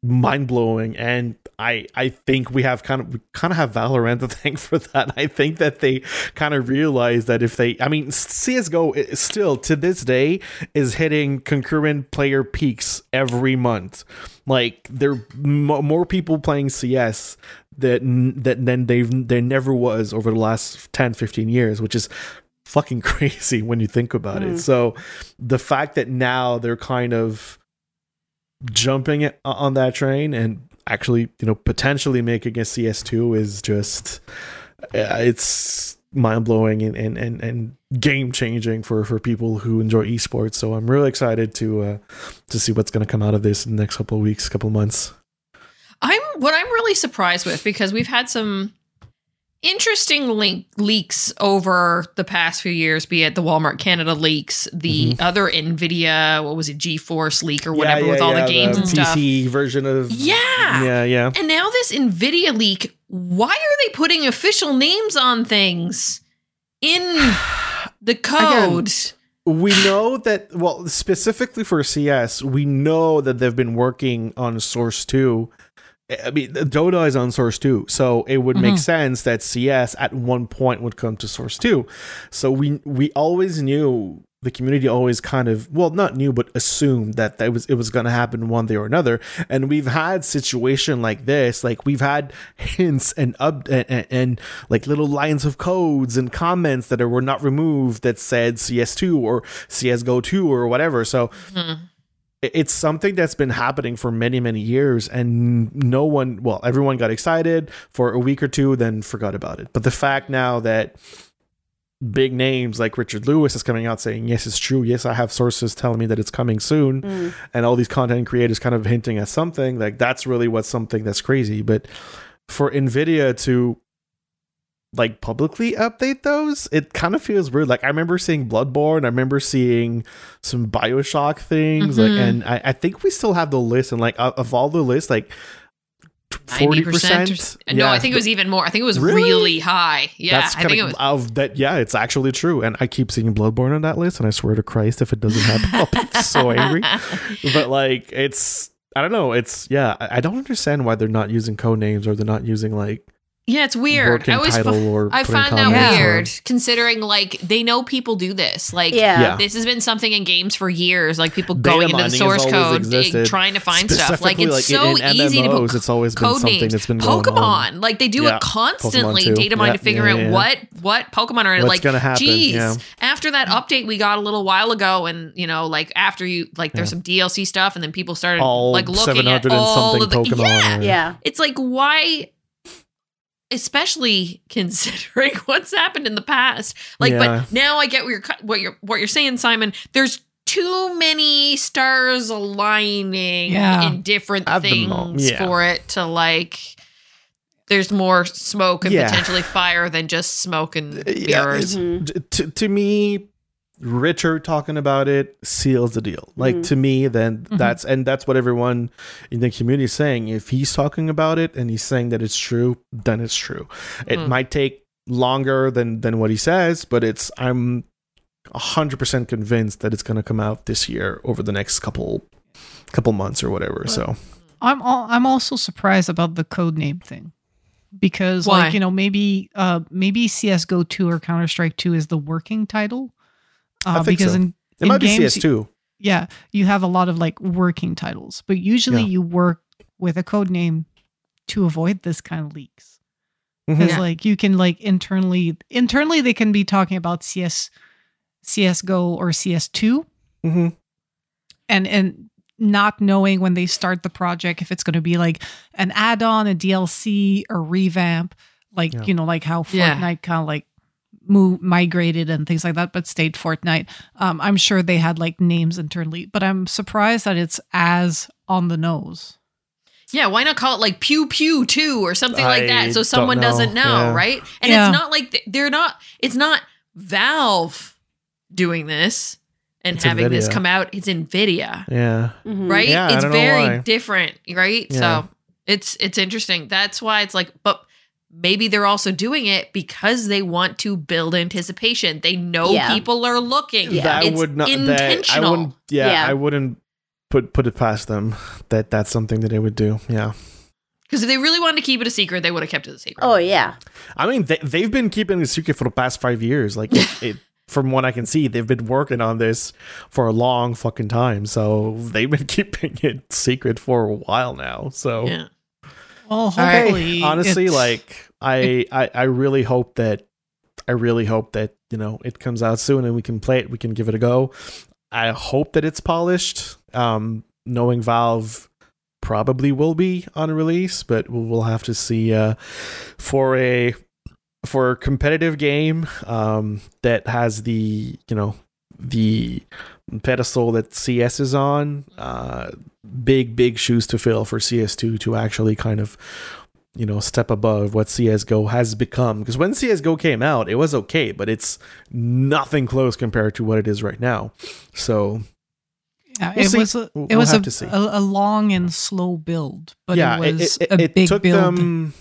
mind blowing, and I I think we have kind of we kind of have Valorant to <laughs> thank for that. I think that they kind of realize that if they, I mean, CS:GO is still to this day is hitting concurrent player peaks every month. Like there m- more people playing CS that that than they've there never was over the last 10 15 years which is fucking <laughs> crazy when you think about Mm. it so the fact that now they're kind of jumping on that train and actually you know potentially making a cs2 is just uh, it's mind-blowing and and and, and game changing for for people who enjoy esports. So i'm really excited to uh to see what's going to come out of this in the next couple of weeks couple of months. I'm what I'm really surprised with because we've had some interesting link leaks over the past few years, be it the Walmart Canada leaks, the mm-hmm. other Nvidia, what was it, GeForce leak or whatever with all the games and stuff. pc version of Yeah. yeah yeah And now this Nvidia leak, why are they putting official names on things in <sighs> the code? we know that well specifically for cs we know that they've been working on source 2 i mean dota is on source 2 so it would make Mhm. sense that cs at one point would come to source 2 so we we always knew the community always kind of well not knew but assumed that that was it was going to happen one day or another. And we've had situation like this like we've had hints and up and, and, and like little lines of codes and comments that were not removed that said cs2 or csgo 2 or whatever. So it- it's something that's been happening for many many years and no one well everyone got excited for a week or two then forgot about it. But the fact now that big names like richard lewis is coming out saying yes it's true. Yes i have sources telling me that it's coming soon Mm. and all these content creators kind of hinting at something like that's really what's something that's crazy. But for nvidia to like publicly update those it kind of feels weird like i remember seeing bloodborne i remember seeing some bioshock things like Mhm. and I, I think we still have the list and like of of all the lists like 40%. No, I think it was even more. I think it was Really? really, high. Yeah, that's I think it kinda was. of that yeah it's actually true and i keep seeing bloodborne on that list and i swear to christ if it doesn't happen i'll be <laughs> so angry but like it's i don't know it's yeah i I don't understand why they're not using code names or they're not using like Yeah, it's weird. I always title fi- or I find that comments or- weird, considering like they know people do this. Like, Yeah. Yeah. this has been something in games for years. Like people Data going into the source code, eh, existed. trying to find stuff. Like Specifically, it's so in, in easy to MMOs, put it's always been code something names. that's been going on. Pokemon, like they do Yeah, it constantly. Data mine Yeah, to figure yeah, out yeah. what what Pokemon are. What's like, gonna happen, geez, yeah. after that update we got a little while ago, and you know, like after you like there's Yeah. some DLC stuff, and then people started all like looking at all of the pokemon yeah. Yeah. It's like why especially considering <laughs> what's happened in the past. Like Yeah. but now I get what you're what you're what you're saying Simon. There's too many stars aligning Yeah. in different At things yeah. for it to like there's more smoke and Yeah. potentially fire than just smoke and Yeah, mirrors. Mhm. To, to me richard talking about it seals the deal like Mhm. to me then Mhm. that's and that's what everyone in the community is saying if he's talking about it and he's saying that it's true then it's true it Mm. might take longer than than what he says but it's i'm 100% convinced that it's going to come out this year over the next couple couple months or whatever so I'm all, I'm also surprised about the code name thing because Why? like you know maybe uh maybe CS:GO 2 or Counter Strike 2 is the working title. Uh, I think because so. in it in might be games, cs2 yeah, you have a lot of like working titles, but usually Yeah. you work with a code name to avoid this kind of leaks. Because Yeah. like you can like internally internally they can be talking about CS CS:GO or CS2 hmm and and not knowing when they start the project if it's going to be like an add-on, a DLC, a revamp, like Yeah. you know, like how Yeah. Fortnite kind of like move migrated and things like that, but stayed Fortnite. Um, I'm sure they had like names internally, but I'm surprised that it's as on the nose. Yeah, why not call it like pew pew two or something like that so someone know. doesn't know, Yeah. right? And Yeah. it's not like they're not it's not Valve doing this and It's having this come out. It's Nvidia, yeah Mhm. right? Yeah, it's very different, right? Yeah. So it's it's interesting. That's why it's like but maybe they're also doing it because they want to build anticipation. They know Yeah. people are looking. Yeah. that It's would not that I intentional. wouldn't yeah, Yeah. I wouldn't put put it past them that that's something that they would do yeah Because if they really wanted to keep it a secret, they would have kept it a secret. Oh yeah. I mean they, they've been keeping it secret for the past five years like it, it from what I can see they've been working on this for a long fucking time so they've been <laughs> keeping it secret for a while now so Yeah. Well, hopefully, <laughs> honestly like I, I i really hope that i really hope that you know it comes out soon and we can play it we can give it a go. I hope that it's polished. Um knowing valve probably will be on release but we'll, we'll have to see uh for a for a competitive game um that has the you know the pedestal that cs is on uh big big shoes to fill for cs2 to actually kind of you know step above what CS:GO has become. Because when CS:GO came out it was okay but it's nothing close compared to what it is right now. So yeah, we'll it was a, We'll- it was a, a, a long and slow build, but yeah it was it, a it big took build. them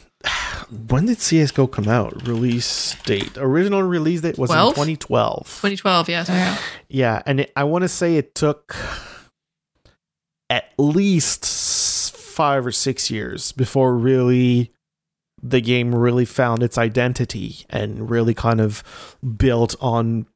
when did CS:GO come out release date original release date was 12? in 2012 2012, yes. Yeah. yeah and it, I want to say it took at least 5 or 6 years before really the game really found its identity and really kind of built on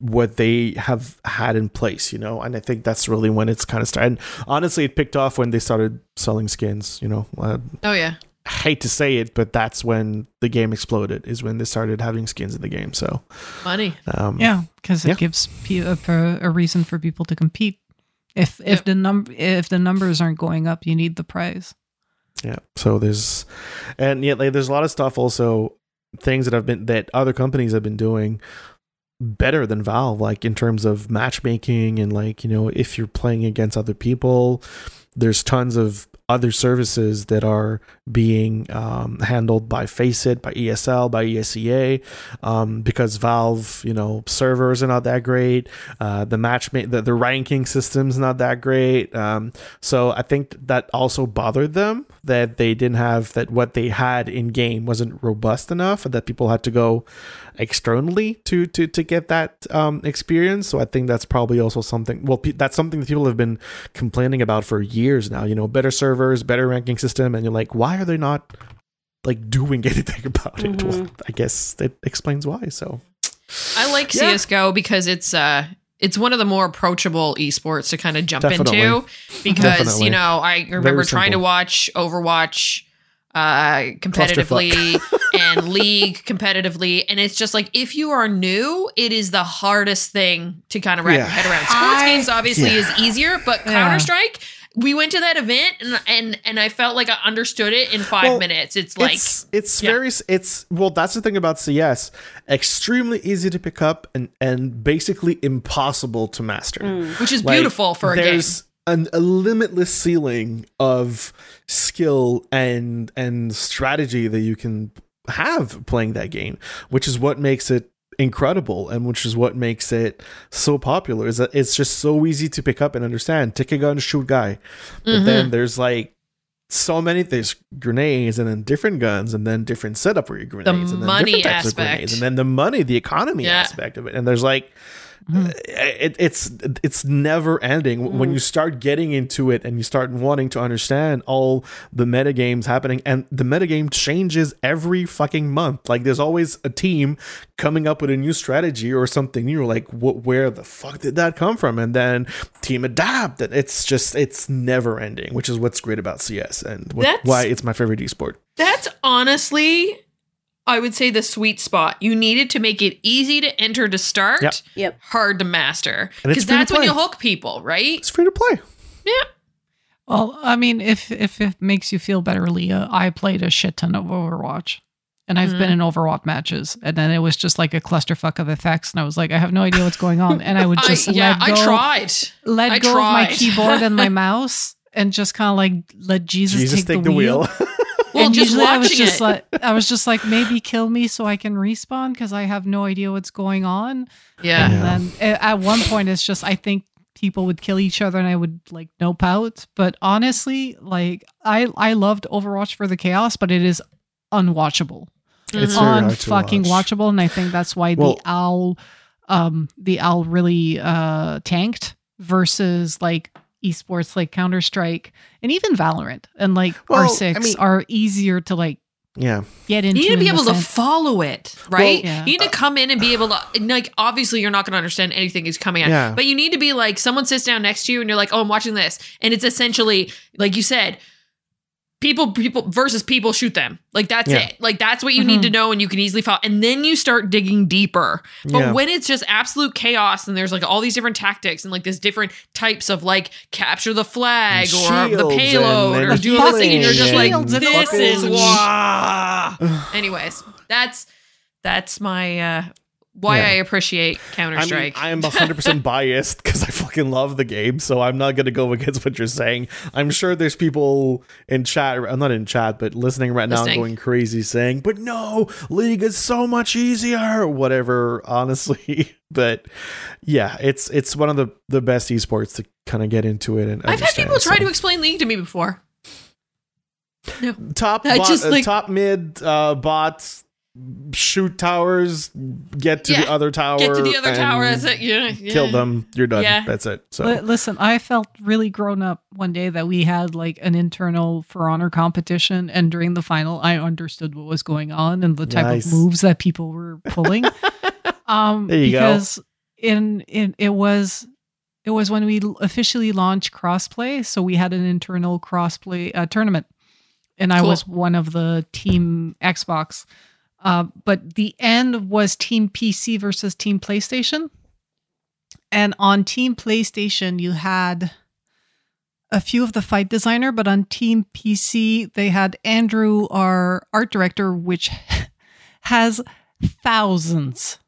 what they have had in place, you know, and I think that's really when it's kind of started. And honestly, it picked off when they started selling skins. You know, uh, Oh yeah. I hate to say it, but that's when the game exploded. Is when they started having skins in the game. So, Money. um, Yeah, because it Yeah. gives pe- a, reason for people to compete. If if Yep. the num if the numbers aren't going up, you need the prize. Yeah. So there's, and yet like, there's a lot of stuff also things that have been that other companies have been doing better than Valve, like in terms of matchmaking and like you know if you're playing against other people, there's tons of other services that are being um, handled by Faceit, by ESL, by ESEA, um, because Valve, you know, servers are not that great. Uh, the match, ma- the, the ranking system's not that great. Um, so I think that also bothered them that they didn't have that what they had in game wasn't robust enough, and that people had to go externally to to to get that um, experience. So I think that's probably also something. Well, pe- that's something that people have been complaining about for years now. You know, better servers, better ranking system, and you're like, why are they not like doing <laughs> anything about it? Well, I guess that explains why. So I like Yeah. CS:GO because it's uh it's one of the more approachable esports to kind of jump Definitely. into because Definitely. you know I remember trying to watch Overwatch uh competitively <laughs> and League competitively and it's just like if you are new it is the hardest thing to kind of wrap Yeah. your head around. Sports I- games obviously Yeah. is easier but Yeah. Counter-Strike we went to that event and and and I felt like I understood it in 5 Well, minutes. It's like it's it's yeah. very it's well that's the thing about CS extremely easy to pick up and and basically impossible to master which is Like, beautiful for a game. An, a limitless ceiling of skill and and strategy that you can have playing that game which is what makes it incredible and which is what makes it so popular is that it's just so easy to pick up and understand take a gun shoot guy but Mm-hmm. then there's like so many there's grenades and then different guns and then different setup for your grenades and then money different types aspect. of grenades and then the money the economy Yeah. aspect of it and there's like Mm-hmm. Uh, it, it's it's never ending. When mm. you start getting into it and you start wanting to understand all the metagames happening and the metagame changes every fucking month. Like there's always a team coming up with a new strategy or something new like what where the fuck did that come from? And then team adapt and it's just it's never ending which is what's great about cs and what, why it's my favorite esport. That's honestly, I would say, the sweet spot. You needed to make it easy to enter to start, Yep. Yep. hard to master. Because free to that's when you hook people, right? it's free to play Yeah. Well, I mean, if if it makes you feel better, Leah, I played a shit ton of Overwatch. And I've been mm-hmm. in Overwatch matches, and then it was just like a clusterfuck of effects, and I was like, I have no idea what's going on, and I would <laughs> just I, yeah, let go, I tried. let I go of my keyboard and my <laughs> mouse, and just kind of like let Jesus, jesus take, the, wheel. <laughs> Well, and just usually I was just it. like, I was just like, maybe kill me so I can respawn because I have no idea what's going on. Yeah. And then at one point, it's just I think people would kill each other and I would like nope out. But honestly, like I I loved Overwatch for the chaos, but it is unwatchable, it's Mhm. very un hard fucking watch. watchable, and I think that's why Well- the owl, um, the owl really uh tanked versus like esports like Counter Strike and even Valorant and like Well, R six I mean- are easier to like yeah get into. You need to be in the able to follow it, right? yeah. You need to come in and be able to, like, obviously, you're not going to understand anything is coming out, Yeah. but you need to be like, someone sits down next to you and you're like, oh, I'm watching this. And it's essentially, like you said, people, people versus people shoot them. Like, that's Yeah. it. Like, that's what you need to know, and you can easily follow. And then you start digging deeper. But Yeah. when it's just absolute chaos and there's like all these different tactics and like there's different types of like capture the flag And or the payload and- or and do this thing, and you're just like, this is fucking- why. <laughs> Anyways, that's that's my uh why Yeah. I appreciate Counter I Strike. I am 100% <laughs> biased because I fucking love the game, so I'm not going to go against what you're saying. I'm sure there's people in chat, I'm not in chat, but listening right now going crazy saying, but no, League is so much easier, whatever, honestly. <laughs> but yeah, it's it's one of the, the best esports to kind of get into it. And I've had people try so. to explain League to me before. top bot, just, uh, top mid uh, bots shoot towers, get to Yeah, the other tower, Get to the other tower. and That's it. Yeah, yeah. Kill them. You're done. Yeah. That's it. So Li- Listen, I felt really grown up one day that we had like an internal For Honor competition, and during the final, I understood what was going on and the type Nice. of moves that people were pulling. <laughs> um, There you go. because in in it was it was when we officially launched crossplay so we had an internal crossplay uh, tournament and i was one of the team xbox uh, but the end was team pc versus team playstation and on team playstation you had a few of the fight designer but on team pc they had andrew our art director which <laughs> has thousands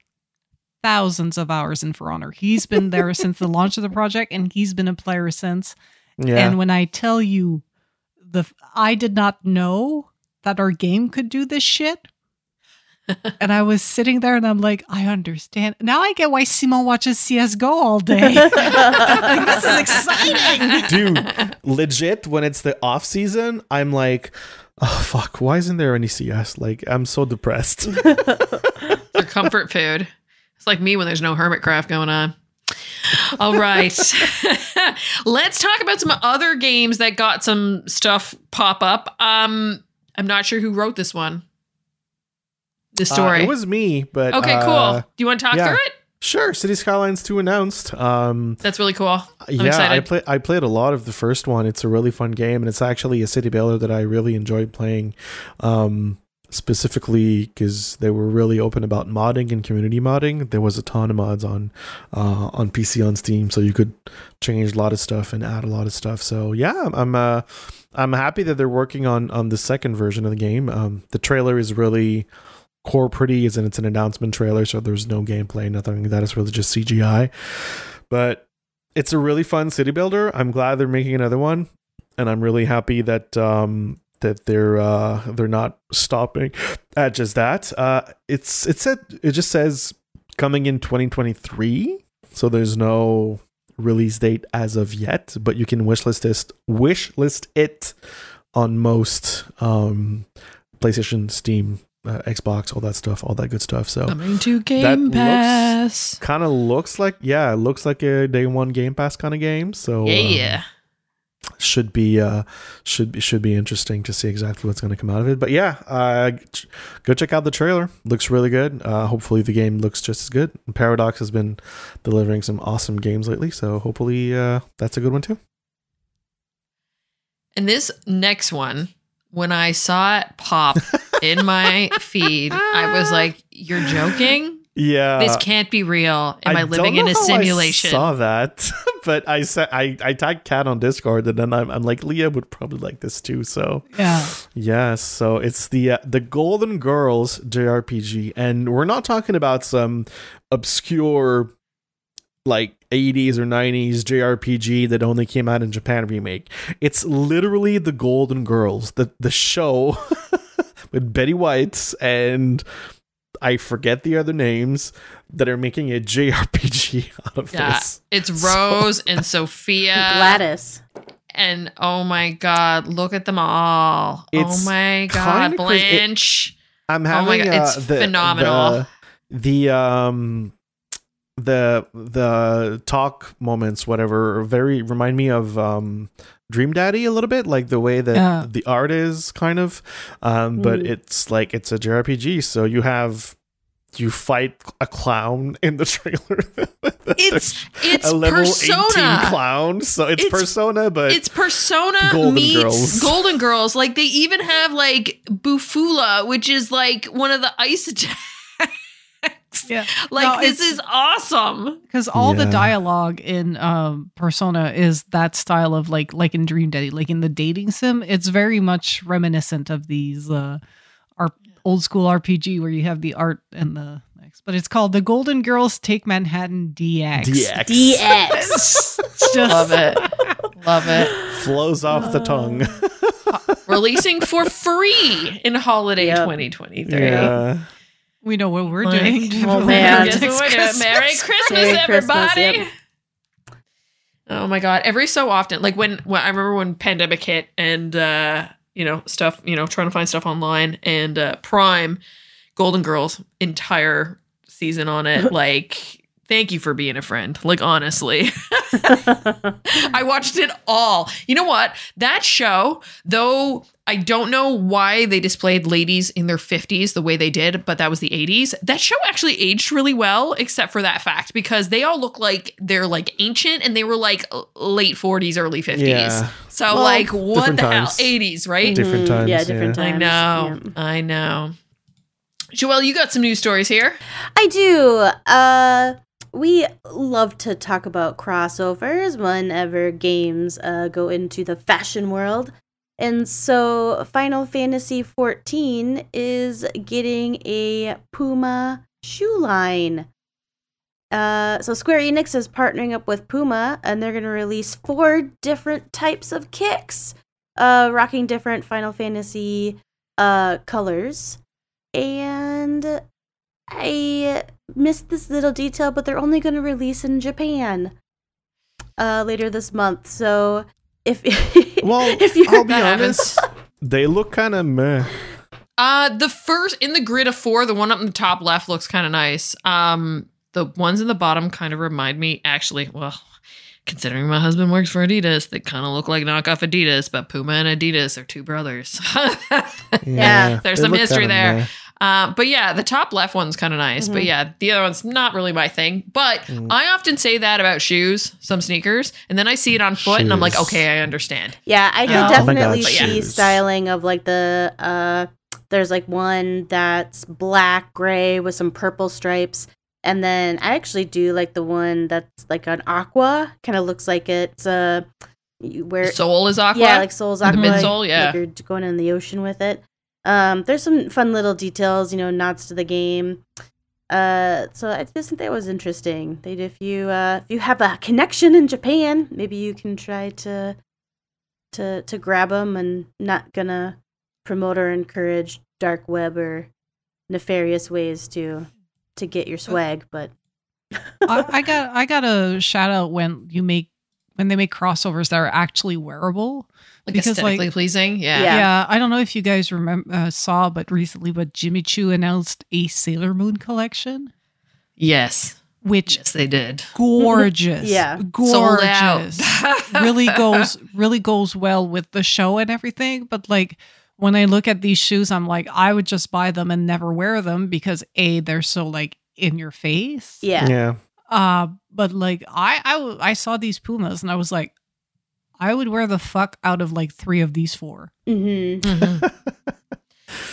thousands of hours in For Honor. He's been there <laughs> since the launch of the project and he's been a player since. Yeah. And when I tell you the I did not know that our game could do this shit. And I was sitting there and I'm like, I understand. Now I get why Simon watches CSGO all day. <laughs> like, this is exciting. Dude, legit, when it's the off season, I'm like, oh fuck, why isn't there any CS? Like, I'm so depressed. <laughs> Their comfort food. It's like me when there's no Hermitcraft going on. All right. <laughs> Let's talk about some other games that got some stuff pop up. Um, I'm not sure who wrote this one. The Uh, story. it was me, but okay, uh, cool. Do you want to talk yeah. through it? Sure, City Skylines 2 announced. Um, That's really cool. I'm yeah, I excited. play, I played a lot of the first one. It's a really fun game, and it's actually a city builder that I really enjoyed playing. Um, specifically because they were really open about modding and community modding. There was a ton of mods on uh, on PC on Steam, so you could change a lot of stuff and add a lot of stuff. So yeah, I'm I'm, uh, I'm happy that they're working on on the second version of the game. Um, the trailer is really core pretty, as in it's an announcement trailer, so there's no gameplay, nothing that. It's really just CGI, but it's a really fun city builder. I'm glad they're making another one, and I'm really happy that um, that they're uh, they're not stopping at just that. Uh, it's it said it just says coming in 2023, so there's no release date as of yet, but you can wishlist this wish list it on most um, PlayStation, Steam, uh, Xbox, all that stuff, all that good stuff. So Coming to Game Pass. kind of looks like yeah, it looks like a day one Game Pass kind of game. So um, yeah. should be uh should be should be interesting to see exactly what's going to come out of it but yeah uh ch- go check out the trailer looks really good uh hopefully the game looks just as good paradox has been delivering some awesome games lately so hopefully uh that's a good one too And this next one, when I saw it pop <laughs> in my feed, I was <laughs> like, "You're joking? yeah this can't be real. Am I, living don't in a know how I simulation?" saw that <laughs> but i said i i tagged cat on discord and then I'm, I'm like leah would probably like this too so Yeah. Yes, so it's the uh, the Golden Girls JRPG, and we're not talking about some obscure like 80s or 90s JRPG that only came out in Japan remake. It's literally the Golden Girls, the the show <laughs> with Betty White and I forget the other names that are making a JRPG <laughs> out of Yeah, this. it's So- Rose and <laughs> Sophia Gladys. and oh my god, look at them all. It's oh my god, kinda. It- Blanche. I'm having. Oh having my God, uh, it's the, phenomenal. The, the um the the talk moments, whatever, very remind me of um Dream Daddy a little bit, like the way that Yeah. the art is kind of. Um, but Mm. it's like it's a JRPG, so you have you fight a clown <laughs> in the trailer. It's <laughs> it's a level 18 Persona. clown, so it's, It's- Persona, but It's Persona Golden meets Girls. <laughs> Golden Girls. Like they even have like Bufula, which is like one of the ice attacks. Yeah. <laughs> Like No, this is awesome. because all the dialogue in um, Persona is that style of like like in Dream Daddy, like in the dating sim. It's very much reminiscent of these uh, our old school RPG where you have the art and the but it's called the Golden Girls Take Manhattan DX. DX DX. <laughs> It's just Love it. Love it. flows off the tongue. Releasing for free in holiday Yep. 2023. yeah. We know what we're Like, doing. <laughs> oh, man. Guess what we're doing? Merry <laughs> Christmas, Merry Christmas, everybody. yep. Oh my god! Every so often, like when, when I remember when pandemic hit and uh, you know stuff, you know, trying to find stuff online and uh, Prime, Golden Girls entire season on it, <laughs> like Thank you for being a friend. Like honestly. <laughs> <laughs> I watched it all. You know what? That show, though I don't know why they displayed ladies in their 50s the way they did, but that was the 80s. That show actually aged really well, except for that fact, because they all look like they're like ancient and they were like late 40s, early 50s. Yeah. So, Well, like, what different the hell? 80s, right? Different Mhm. times, Yeah, different yeah. I know. Yeah. I know. Joelle, you got some news stories here. I do. Uh, we love to talk about crossovers whenever games uh, go into the fashion world. And so Final Fantasy XIV is getting a Puma shoe line. Uh, so Square Enix is partnering up with Puma, and they're going to release four different types of kicks, uh, rocking different Final Fantasy uh, colors. And I missed this little detail, but they're only going to release in Japan uh, later this month. So if <laughs> Well, if you're I'll be honest. They look kind of meh. Uh, the first in the grid of four, the one up in the top left looks kind of nice. Um, the ones in the bottom kind of remind me, actually, well, considering my husband works for Adidas, they kind of look like knockoff Adidas, but Puma and Adidas are two brothers. <laughs> Yeah, there's some look history there. meh. Uh, but yeah, the top left one's kind of nice. But Mhm. yeah, the other one's not really my thing. But Mm. I often say that about shoes, some sneakers, and then I see it on foot, and I'm like, okay, I understand. Yeah, I can Oh my definitely God, see shoes. styling of like the uh there's like one that's black gray with some purple stripes. And then I actually do like the one that's like an aqua. Kind of looks like it's uh you- where Soul is aqua. yeah, like Soul's The aqua. midsole, like yeah. you're going in the ocean with it. Um, there's some fun little details, you know, nods to the game. Uh, so I just think that was interesting. That if you uh, if you have a connection in Japan, maybe you can try to to to grab them and not gonna promote or encourage dark web or nefarious ways to to get your swag. But I, I <laughs> got I got a shout out when you make when they make crossovers that are actually wearable. Like because, like- aesthetically pleasing. Yeah. Yeah. Yeah. I don't know if you guys remember uh, saw, but recently, but Jimmy Choo announced a Sailor Moon collection, Yes. which Yes, they did. gorgeous, Yeah. Gorgeous, <laughs> really goes really goes well with the show and everything. But like when I look at these shoes, I'm like, I would just buy them and never wear them because a they're so like in your face. yeah, Yeah. Uh, but like I, I I saw these Pumas and I was like, I would wear the fuck out of like three of these four. hmm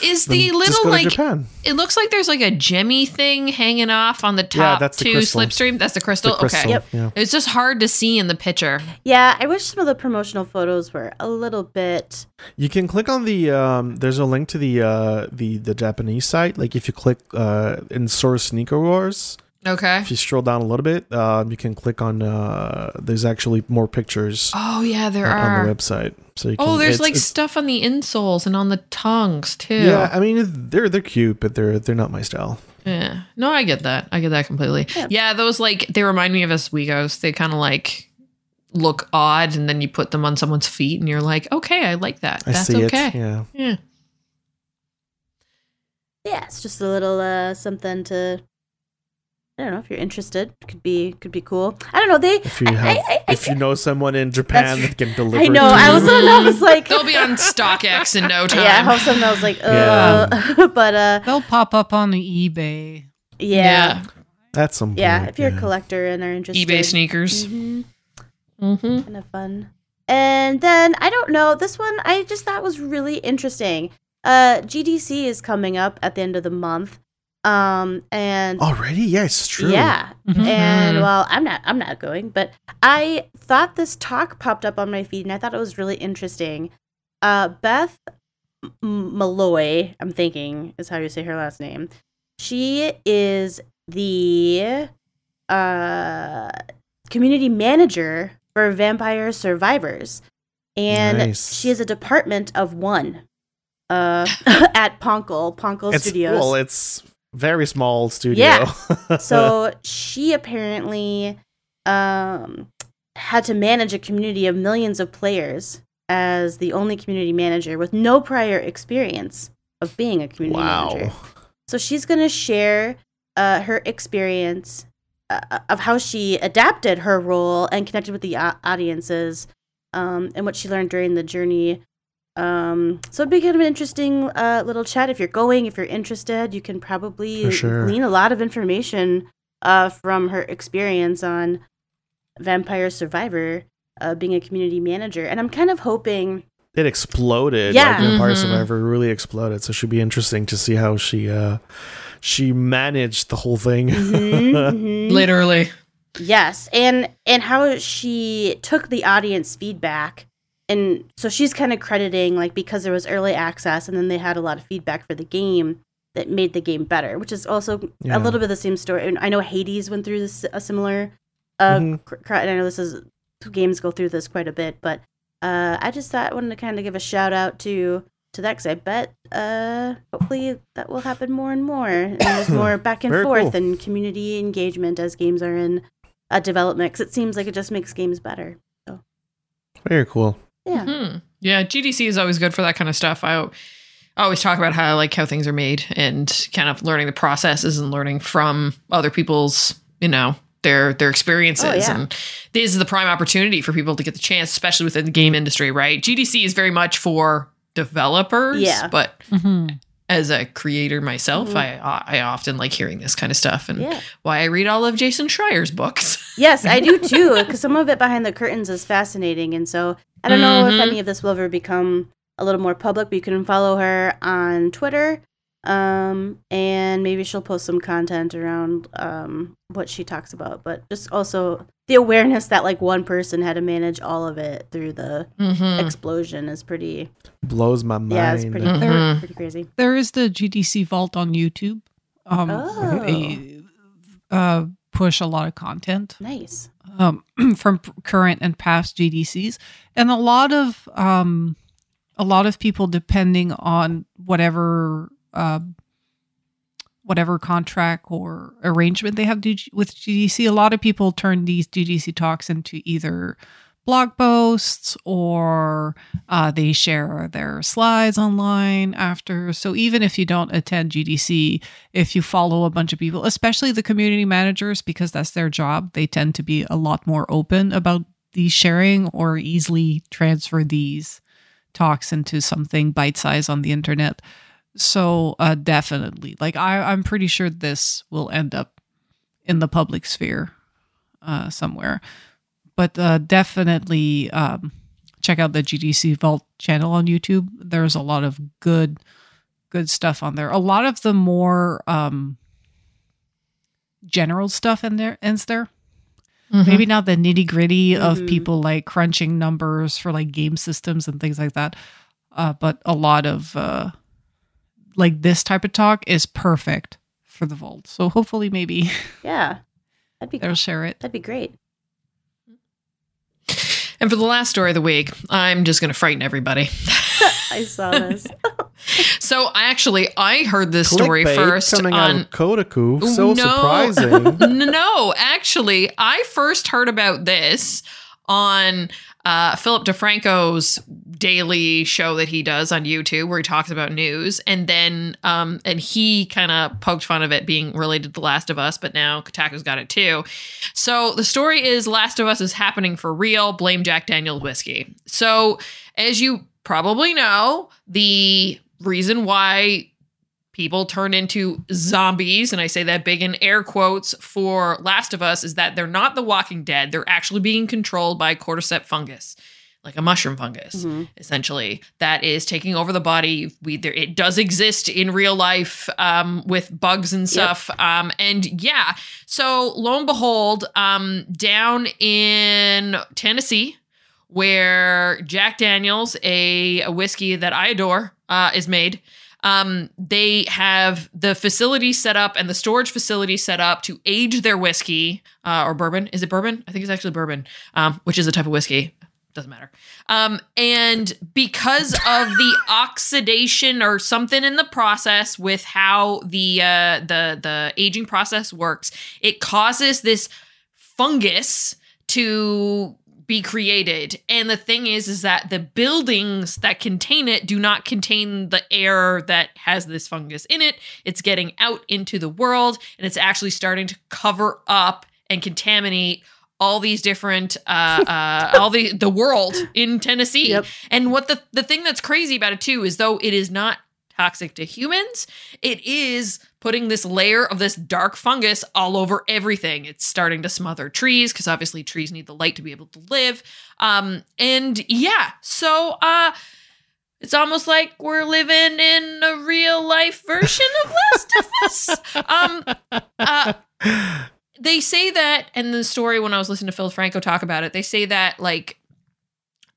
Is the just little like Japan. it looks like there's like a gemmy thing hanging off on the top Yeah, that's the two crystal. slipstream. That's the The crystal. crystal. Okay. Yep. Yeah. It's just hard to see in the picture. yeah. I wish some of the promotional photos were a little bit. You can click on the um there's a link to the uh the the Japanese site. Like if you click uh in Source Sneaker Wars, Okay. if you scroll down a little bit, um you can click on uh there's actually more pictures Oh yeah, there uh, on are. the website. So you can, Oh, there's it's- like it's- stuff on the insoles and on the tongues too. Yeah, I mean they're they're cute, but they're they're not my style. Yeah. No, I get that. I get that completely. Yeah. Yeah, those like they remind me of Oswegos. They kind of like look odd and then you put them on someone's feet and you're like, okay, I like that. I That's see okay. it. Yeah. Yeah. Yeah, it's just a little uh something to. I don't know if you're interested. Could be could be cool. I don't know. They. If you have I- I- if you know someone in Japan that can deliver I know. it to I was. you. I was like. <laughs> They'll be on StockX in no time. <laughs> Yeah, I hope something. I was like, Yeah. uh, <laughs> but uh, They'll pop up on the eBay. yeah, At some yeah. point, If you're yeah. a collector and are interested, eBay sneakers. hmm Mm-hmm. kind of fun. And then I don't know. This one I just thought was really interesting. Uh, GDC is coming up at the end of the month. Um, and Already? Yeah, it's true. yeah, Mhm. and Mhm. well i'm not i'm not going but i thought this talk popped up on my feed and i thought it was really interesting uh beth M- malloy i'm thinking is how you say her last name she is the uh community manager for vampire survivors and Nice. she is a department of one uh <laughs> at Poncle, Poncle It's Studios. well, it's very small studio. Yeah. <laughs> so she apparently um, had to manage a community of millions of players as the only community manager with no prior experience of being a community wow. manager. So she's going to share uh, her experience uh, of how she adapted her role and connected with the au- audiences um, and what she learned during the journey. Um, so it'd be kind of an interesting uh, little chat. If you're going, if you're interested, you can probably For sure. glean a lot of information uh, from her experience on Vampire Survivor, uh, being a community manager. And I'm kind of hoping It exploded. Yeah. Like Vampire Mhm. Survivor really exploded. So it should be interesting to see how she uh she managed the whole thing. Mhm, mhm. Literally. Yes, and and how she took the audience feedback, and so she's kind of crediting like because there was early access, and then they had a lot of feedback for the game that made the game better, which is also Yeah. a little bit the same story. And I know Hades went through this a similar, uh, Mhm. cr- and I know this is games go through this quite a bit, but uh, I just thought I wanted to kind of give a shout out to to that because I bet uh, hopefully that will happen more and more, and there's <laughs> more back and Very forth cool. and community engagement as games are in uh, development because it seems like it just makes games better. Very cool. Yeah. Hmm. Yeah, GDC is always good for that kind of stuff. I, I always talk about how I like how things are made and kind of learning the processes and learning from other people's, you know, their their experiences. Oh, yeah. And this is the prime opportunity for people to get the chance, especially within the game industry, right? GDC is very much for developers, Yeah. but Mhm. as a creator myself, Mhm. I I often like hearing this kind of stuff and Yeah. why I read all of Jason Schreier's books. Yes, I do <laughs> too, because some of it behind the curtains is fascinating. And so I don't know if Mhm. any of this will ever become a little more public, but you can follow her on Twitter. Um, and maybe she'll post some content around um, what she talks about, but just also the awareness that like one person had to manage all of it through the Mhm. explosion is pretty, Blows my mind. yeah, it's pretty, Mhm. pretty crazy. There is the GDC Vault on YouTube. Um, Oh. They uh, push a lot of content Nice. um, <clears throat> from current and past GDCs, and a lot of um, a lot of people, depending on whatever uh, whatever contract or arrangement they have with GDC, a lot of people turn these GDC talks into either blog posts or uh, they share their slides online after. So even if you don't attend GDC, if you follow a bunch of people, especially the community managers, because that's their job, they tend to be a lot more open about these sharing or easily transfer these talks into something bite size on the internet. So uh, definitely, like I, I'm pretty sure this will end up in the public sphere uh, somewhere. But uh, definitely um, check out the GDC Vault channel on YouTube. There's a lot of good, good stuff on there. A lot of the more um, general stuff in there ends there. Mhm. Maybe not the nitty gritty of Mhm. people like crunching numbers for like game systems and things like that. Uh, but a lot of uh, like this type of talk is perfect for the vault. So hopefully, maybe Yeah. That'd be, <laughs> they'll share it. that'd be great. And for the last story of the week, I'm just going to frighten everybody. <laughs> I saw this. <laughs> So I actually I heard this story first coming out on of Kotaku. So No. surprising. <laughs> no, actually, I first heard about this on uh, Philip DeFranco's daily show that he does on YouTube, where he talks about news, and then um, and he kind of poked fun of it being related to The Last of Us, but now Kotaku's got it too. So the story is Last of Us is happening for real. Blame Jack Daniel's whiskey. So as you probably know, the reason why people turn into zombies, and I say that big in air quotes for Last of Us, is that they're not the walking dead. They're actually being controlled by cordyceps fungus, like a mushroom fungus, Mhm. essentially, that is taking over the body. We there it does exist in real life um, with bugs and stuff. Um, and yeah, so lo and behold, um, down in Tennessee, where Jack Daniels, a, a whiskey that I adore, uh, is made. Um, they have the facility set up and the storage facility set up to age their whiskey uh, or bourbon. Is it bourbon? I think it's actually bourbon, um, which is a type of whiskey. Doesn't matter. Um, and because of the oxidation or something in the process with how the uh, the the aging process works, it causes this fungus to be created. And the thing is is that the buildings that contain it do not contain the air that has this fungus in it. It's getting out into the world and it's actually starting to cover up and contaminate all these different uh, uh all the the world in Tennessee. Yep. And what the the thing that's crazy about it too is though it is not toxic to humans, it is putting this layer of this dark fungus all over everything. It's starting to smother trees because obviously trees need the light to be able to live. Um and yeah, so uh it's almost like we're living in a real life version of Last of Us. <laughs> Um, uh, they say that, and the story when I was listening to Phil Franco talk about it, they say that like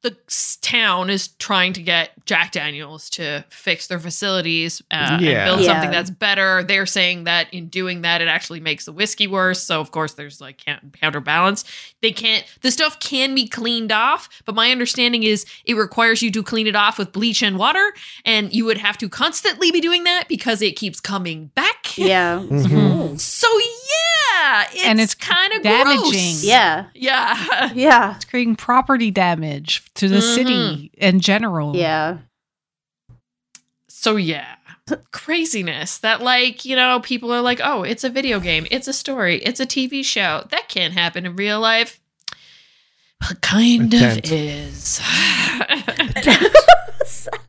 the town is trying to get Jack Daniels to fix their facilities uh, Yeah. and build Yeah. something that's better. They're saying that in doing that, it actually makes the whiskey worse. So of course, there's like counterbalance. They can't. The stuff can be cleaned off, but my understanding is it requires you to clean it off with bleach and water, and you would have to constantly be doing that because it keeps coming back. Yeah. <laughs> Mhm. So yeah, it's, And it's kind of damaging. Gross. Yeah. Yeah. <laughs> Yeah. It's creating property damage to the Mhm. city in general. Yeah. So yeah. Craziness that like, you know, people are like, "Oh, it's a video game. It's a story. It's a TV show. That can't happen in real life." Well, it kind It of can't. is. <laughs>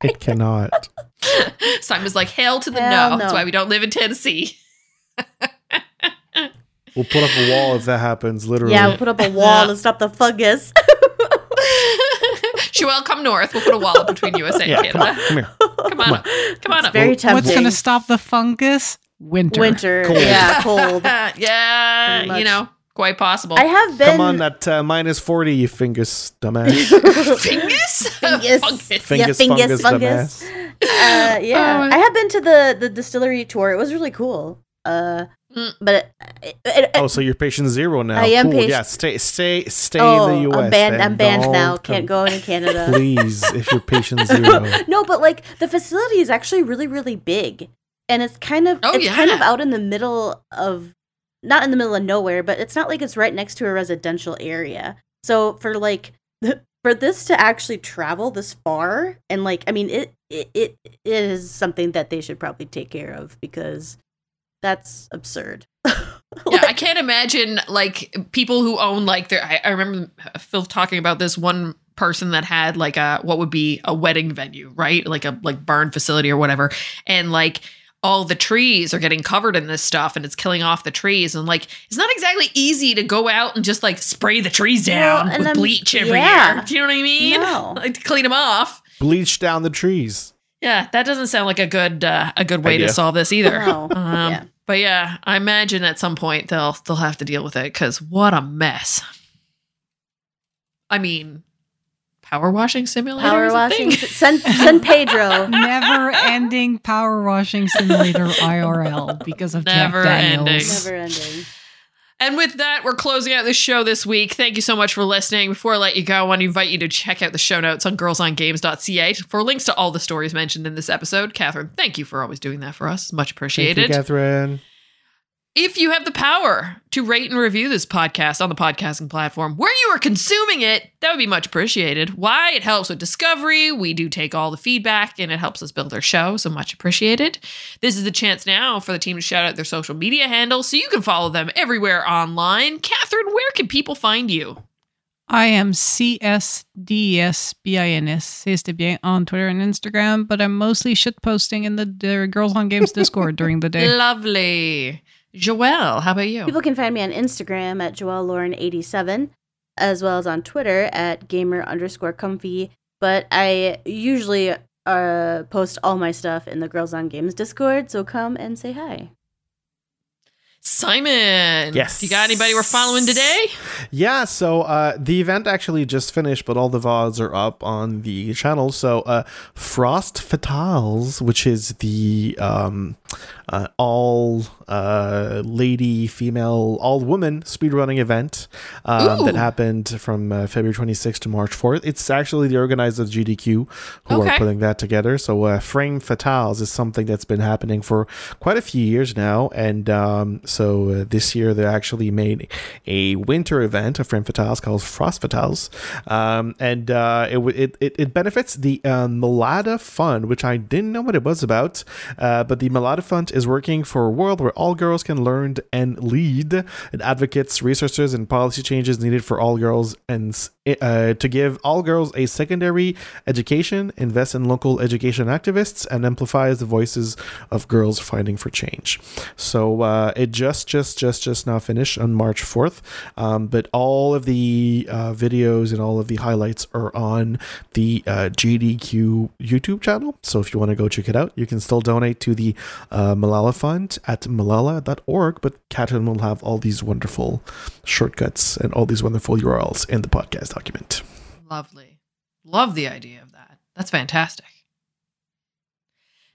It cannot. Simon's like, hail to the Hell no. That's why we don't live in Tennessee." <laughs> We'll put up a wall if that happens. Literally. Yeah, we'll put up a wall to stop the fungus. <laughs> Joelle, come north. We'll put a wall up between USA Yeah, and come on, come here. Come on, up. come on up. Very tempting. What's going to stop the fungus? Winter. Winter. Cold. Yeah, cold. <laughs> yeah, you know, quite possible. I have been. Come on, that uh, minus 40, you fingers, dumbass. <laughs> Fingus? Fungus. Fungus. Yeah, fungus, fungus, fungus. dumbass. Uh, yeah, Oh. I have been to the the distillery tour. It was really cool. Uh, Mm. but it, it, Oh, so you're patient zero now. I am cool. patient- Yeah, stay, stay, stay oh, in the U.S. I'm banned. I'm banned now. Don't Can't go in Canada. <laughs> Please, if you're patient <laughs> zero. no, but like the facility is actually really, really big, and it's kind of Oh, it's kind of out in the middle of not in the middle of nowhere, but it's not like it's right next to a residential area. So for like <laughs> for this to actually travel this far, and like I mean, it it, it is something that they should probably take care of because that's absurd. <laughs> yeah, I can't imagine like people who own like their. I, I remember Phil talking about this one person that had like a what would be a wedding venue, right? Like a like barn facility or whatever, and like all the trees are getting covered in this stuff and it's killing off the trees and like it's not exactly easy to go out and just like spray the trees down Well, and with I'm- bleach every yeah. year. Do you know what I mean? No. <laughs> Like to clean them off. Bleach down the trees. Yeah, that doesn't sound like a good uh, a good way Idea. to solve this either. No. <laughs> Um, Yeah. But yeah, I imagine at some point they'll they'll have to deal with it because what a mess. I mean, power washing simulator. Power is a washing. thing? San, San Pedro. <laughs> Never ending power washing simulator <laughs> IRL because of Never Jack Daniels. ending. Never ending. And with that, we're closing out the show this week. Thank you so much for listening. Before I let you go, I want to invite you to check out the show notes on girlsongames.ca for links to all the stories mentioned in this episode. Catherine, thank you for always doing that for us. Much Thank appreciated. you, Catherine. If you have the power to rate and review this podcast on the podcasting platform where you are consuming it, that would be much appreciated. Why? It helps with discovery. We do take all the feedback and it helps us build our show, so much appreciated. This is the chance now for the team to shout out their social media handles so you can follow them everywhere online. Catherine, where can people find you? I am CSDSBINS, says de bien on Twitter and Instagram, but I'm mostly shit posting in the, the Girls on Games Discord during the day. <laughs> Lovely. Joelle, how about you? People can find me on Instagram at joellauren87, as well as on Twitter at gamer underscore comfy. But I usually uh, post all my stuff in the Girls on Games Discord, so come and say hi. Simon. Yes. You got anybody we're following today? Yeah, so uh, the event actually just finished, but all the VODs are up on the channel. So uh, Frost Fatales, which is the um, uh, all uh, lady, female, all woman speedrunning event um, that happened from uh, February 26th to March 4th. It's actually the organizers of GDQ who Okay. are putting that together. So uh, Frame Fatales is something that's been happening for quite a few years now. And um, so uh, this year they actually made a winter event of Frame Fatales called Frost Fatales. Um, and uh, it, w- it, it, it benefits the uh, Malala Fund, which I didn't know what it was about. Uh, but the Malala Fund is is working for a world where all girls can learn and lead. It advocates resources and policy changes needed for all girls and uh, to give all girls a secondary education, invest in local education activists, and amplifies the voices of girls fighting for change. So uh, it just, just, just, just now finished on March 4th. Um, but all of the uh, videos and all of the highlights are on the uh, GDQ YouTube channel. So if you want to go check it out, you can still donate to the uh, Malala Fund at malala.org. But Catherine will have all these wonderful shortcuts and all these wonderful URLs in the podcast document. Lovely. Love the idea of that. That's fantastic.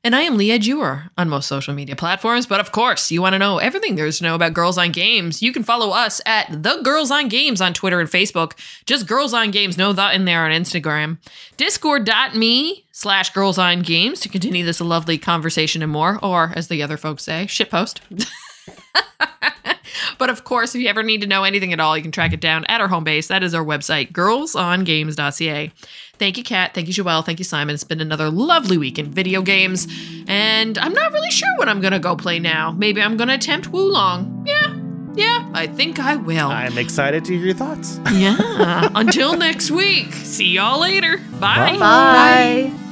And I am Leah Jewer on most social media platforms. But of course, you want to know everything there's to know about Girls on Games. You can follow us at The Girls on Games on Twitter and Facebook. Just Girls on Games, no that in there on Instagram. Discord.me slash Girls on Games to continue this lovely conversation and more. Or, as the other folks say, shitpost. <laughs> <laughs> but of course, if you ever need to know anything at all, you can track it down at our home base. That is our website, girlsongames.ca. Thank you, Kat. Thank you, Joelle. Thank you, Simon. It's been another lovely week in video games. And I'm not really sure what I'm going to go play now. Maybe I'm going to attempt Wo Long. Yeah, yeah, I think I will. I'm excited to hear your thoughts. yeah. Until next week. See y'all later. Bye. Bye. Bye.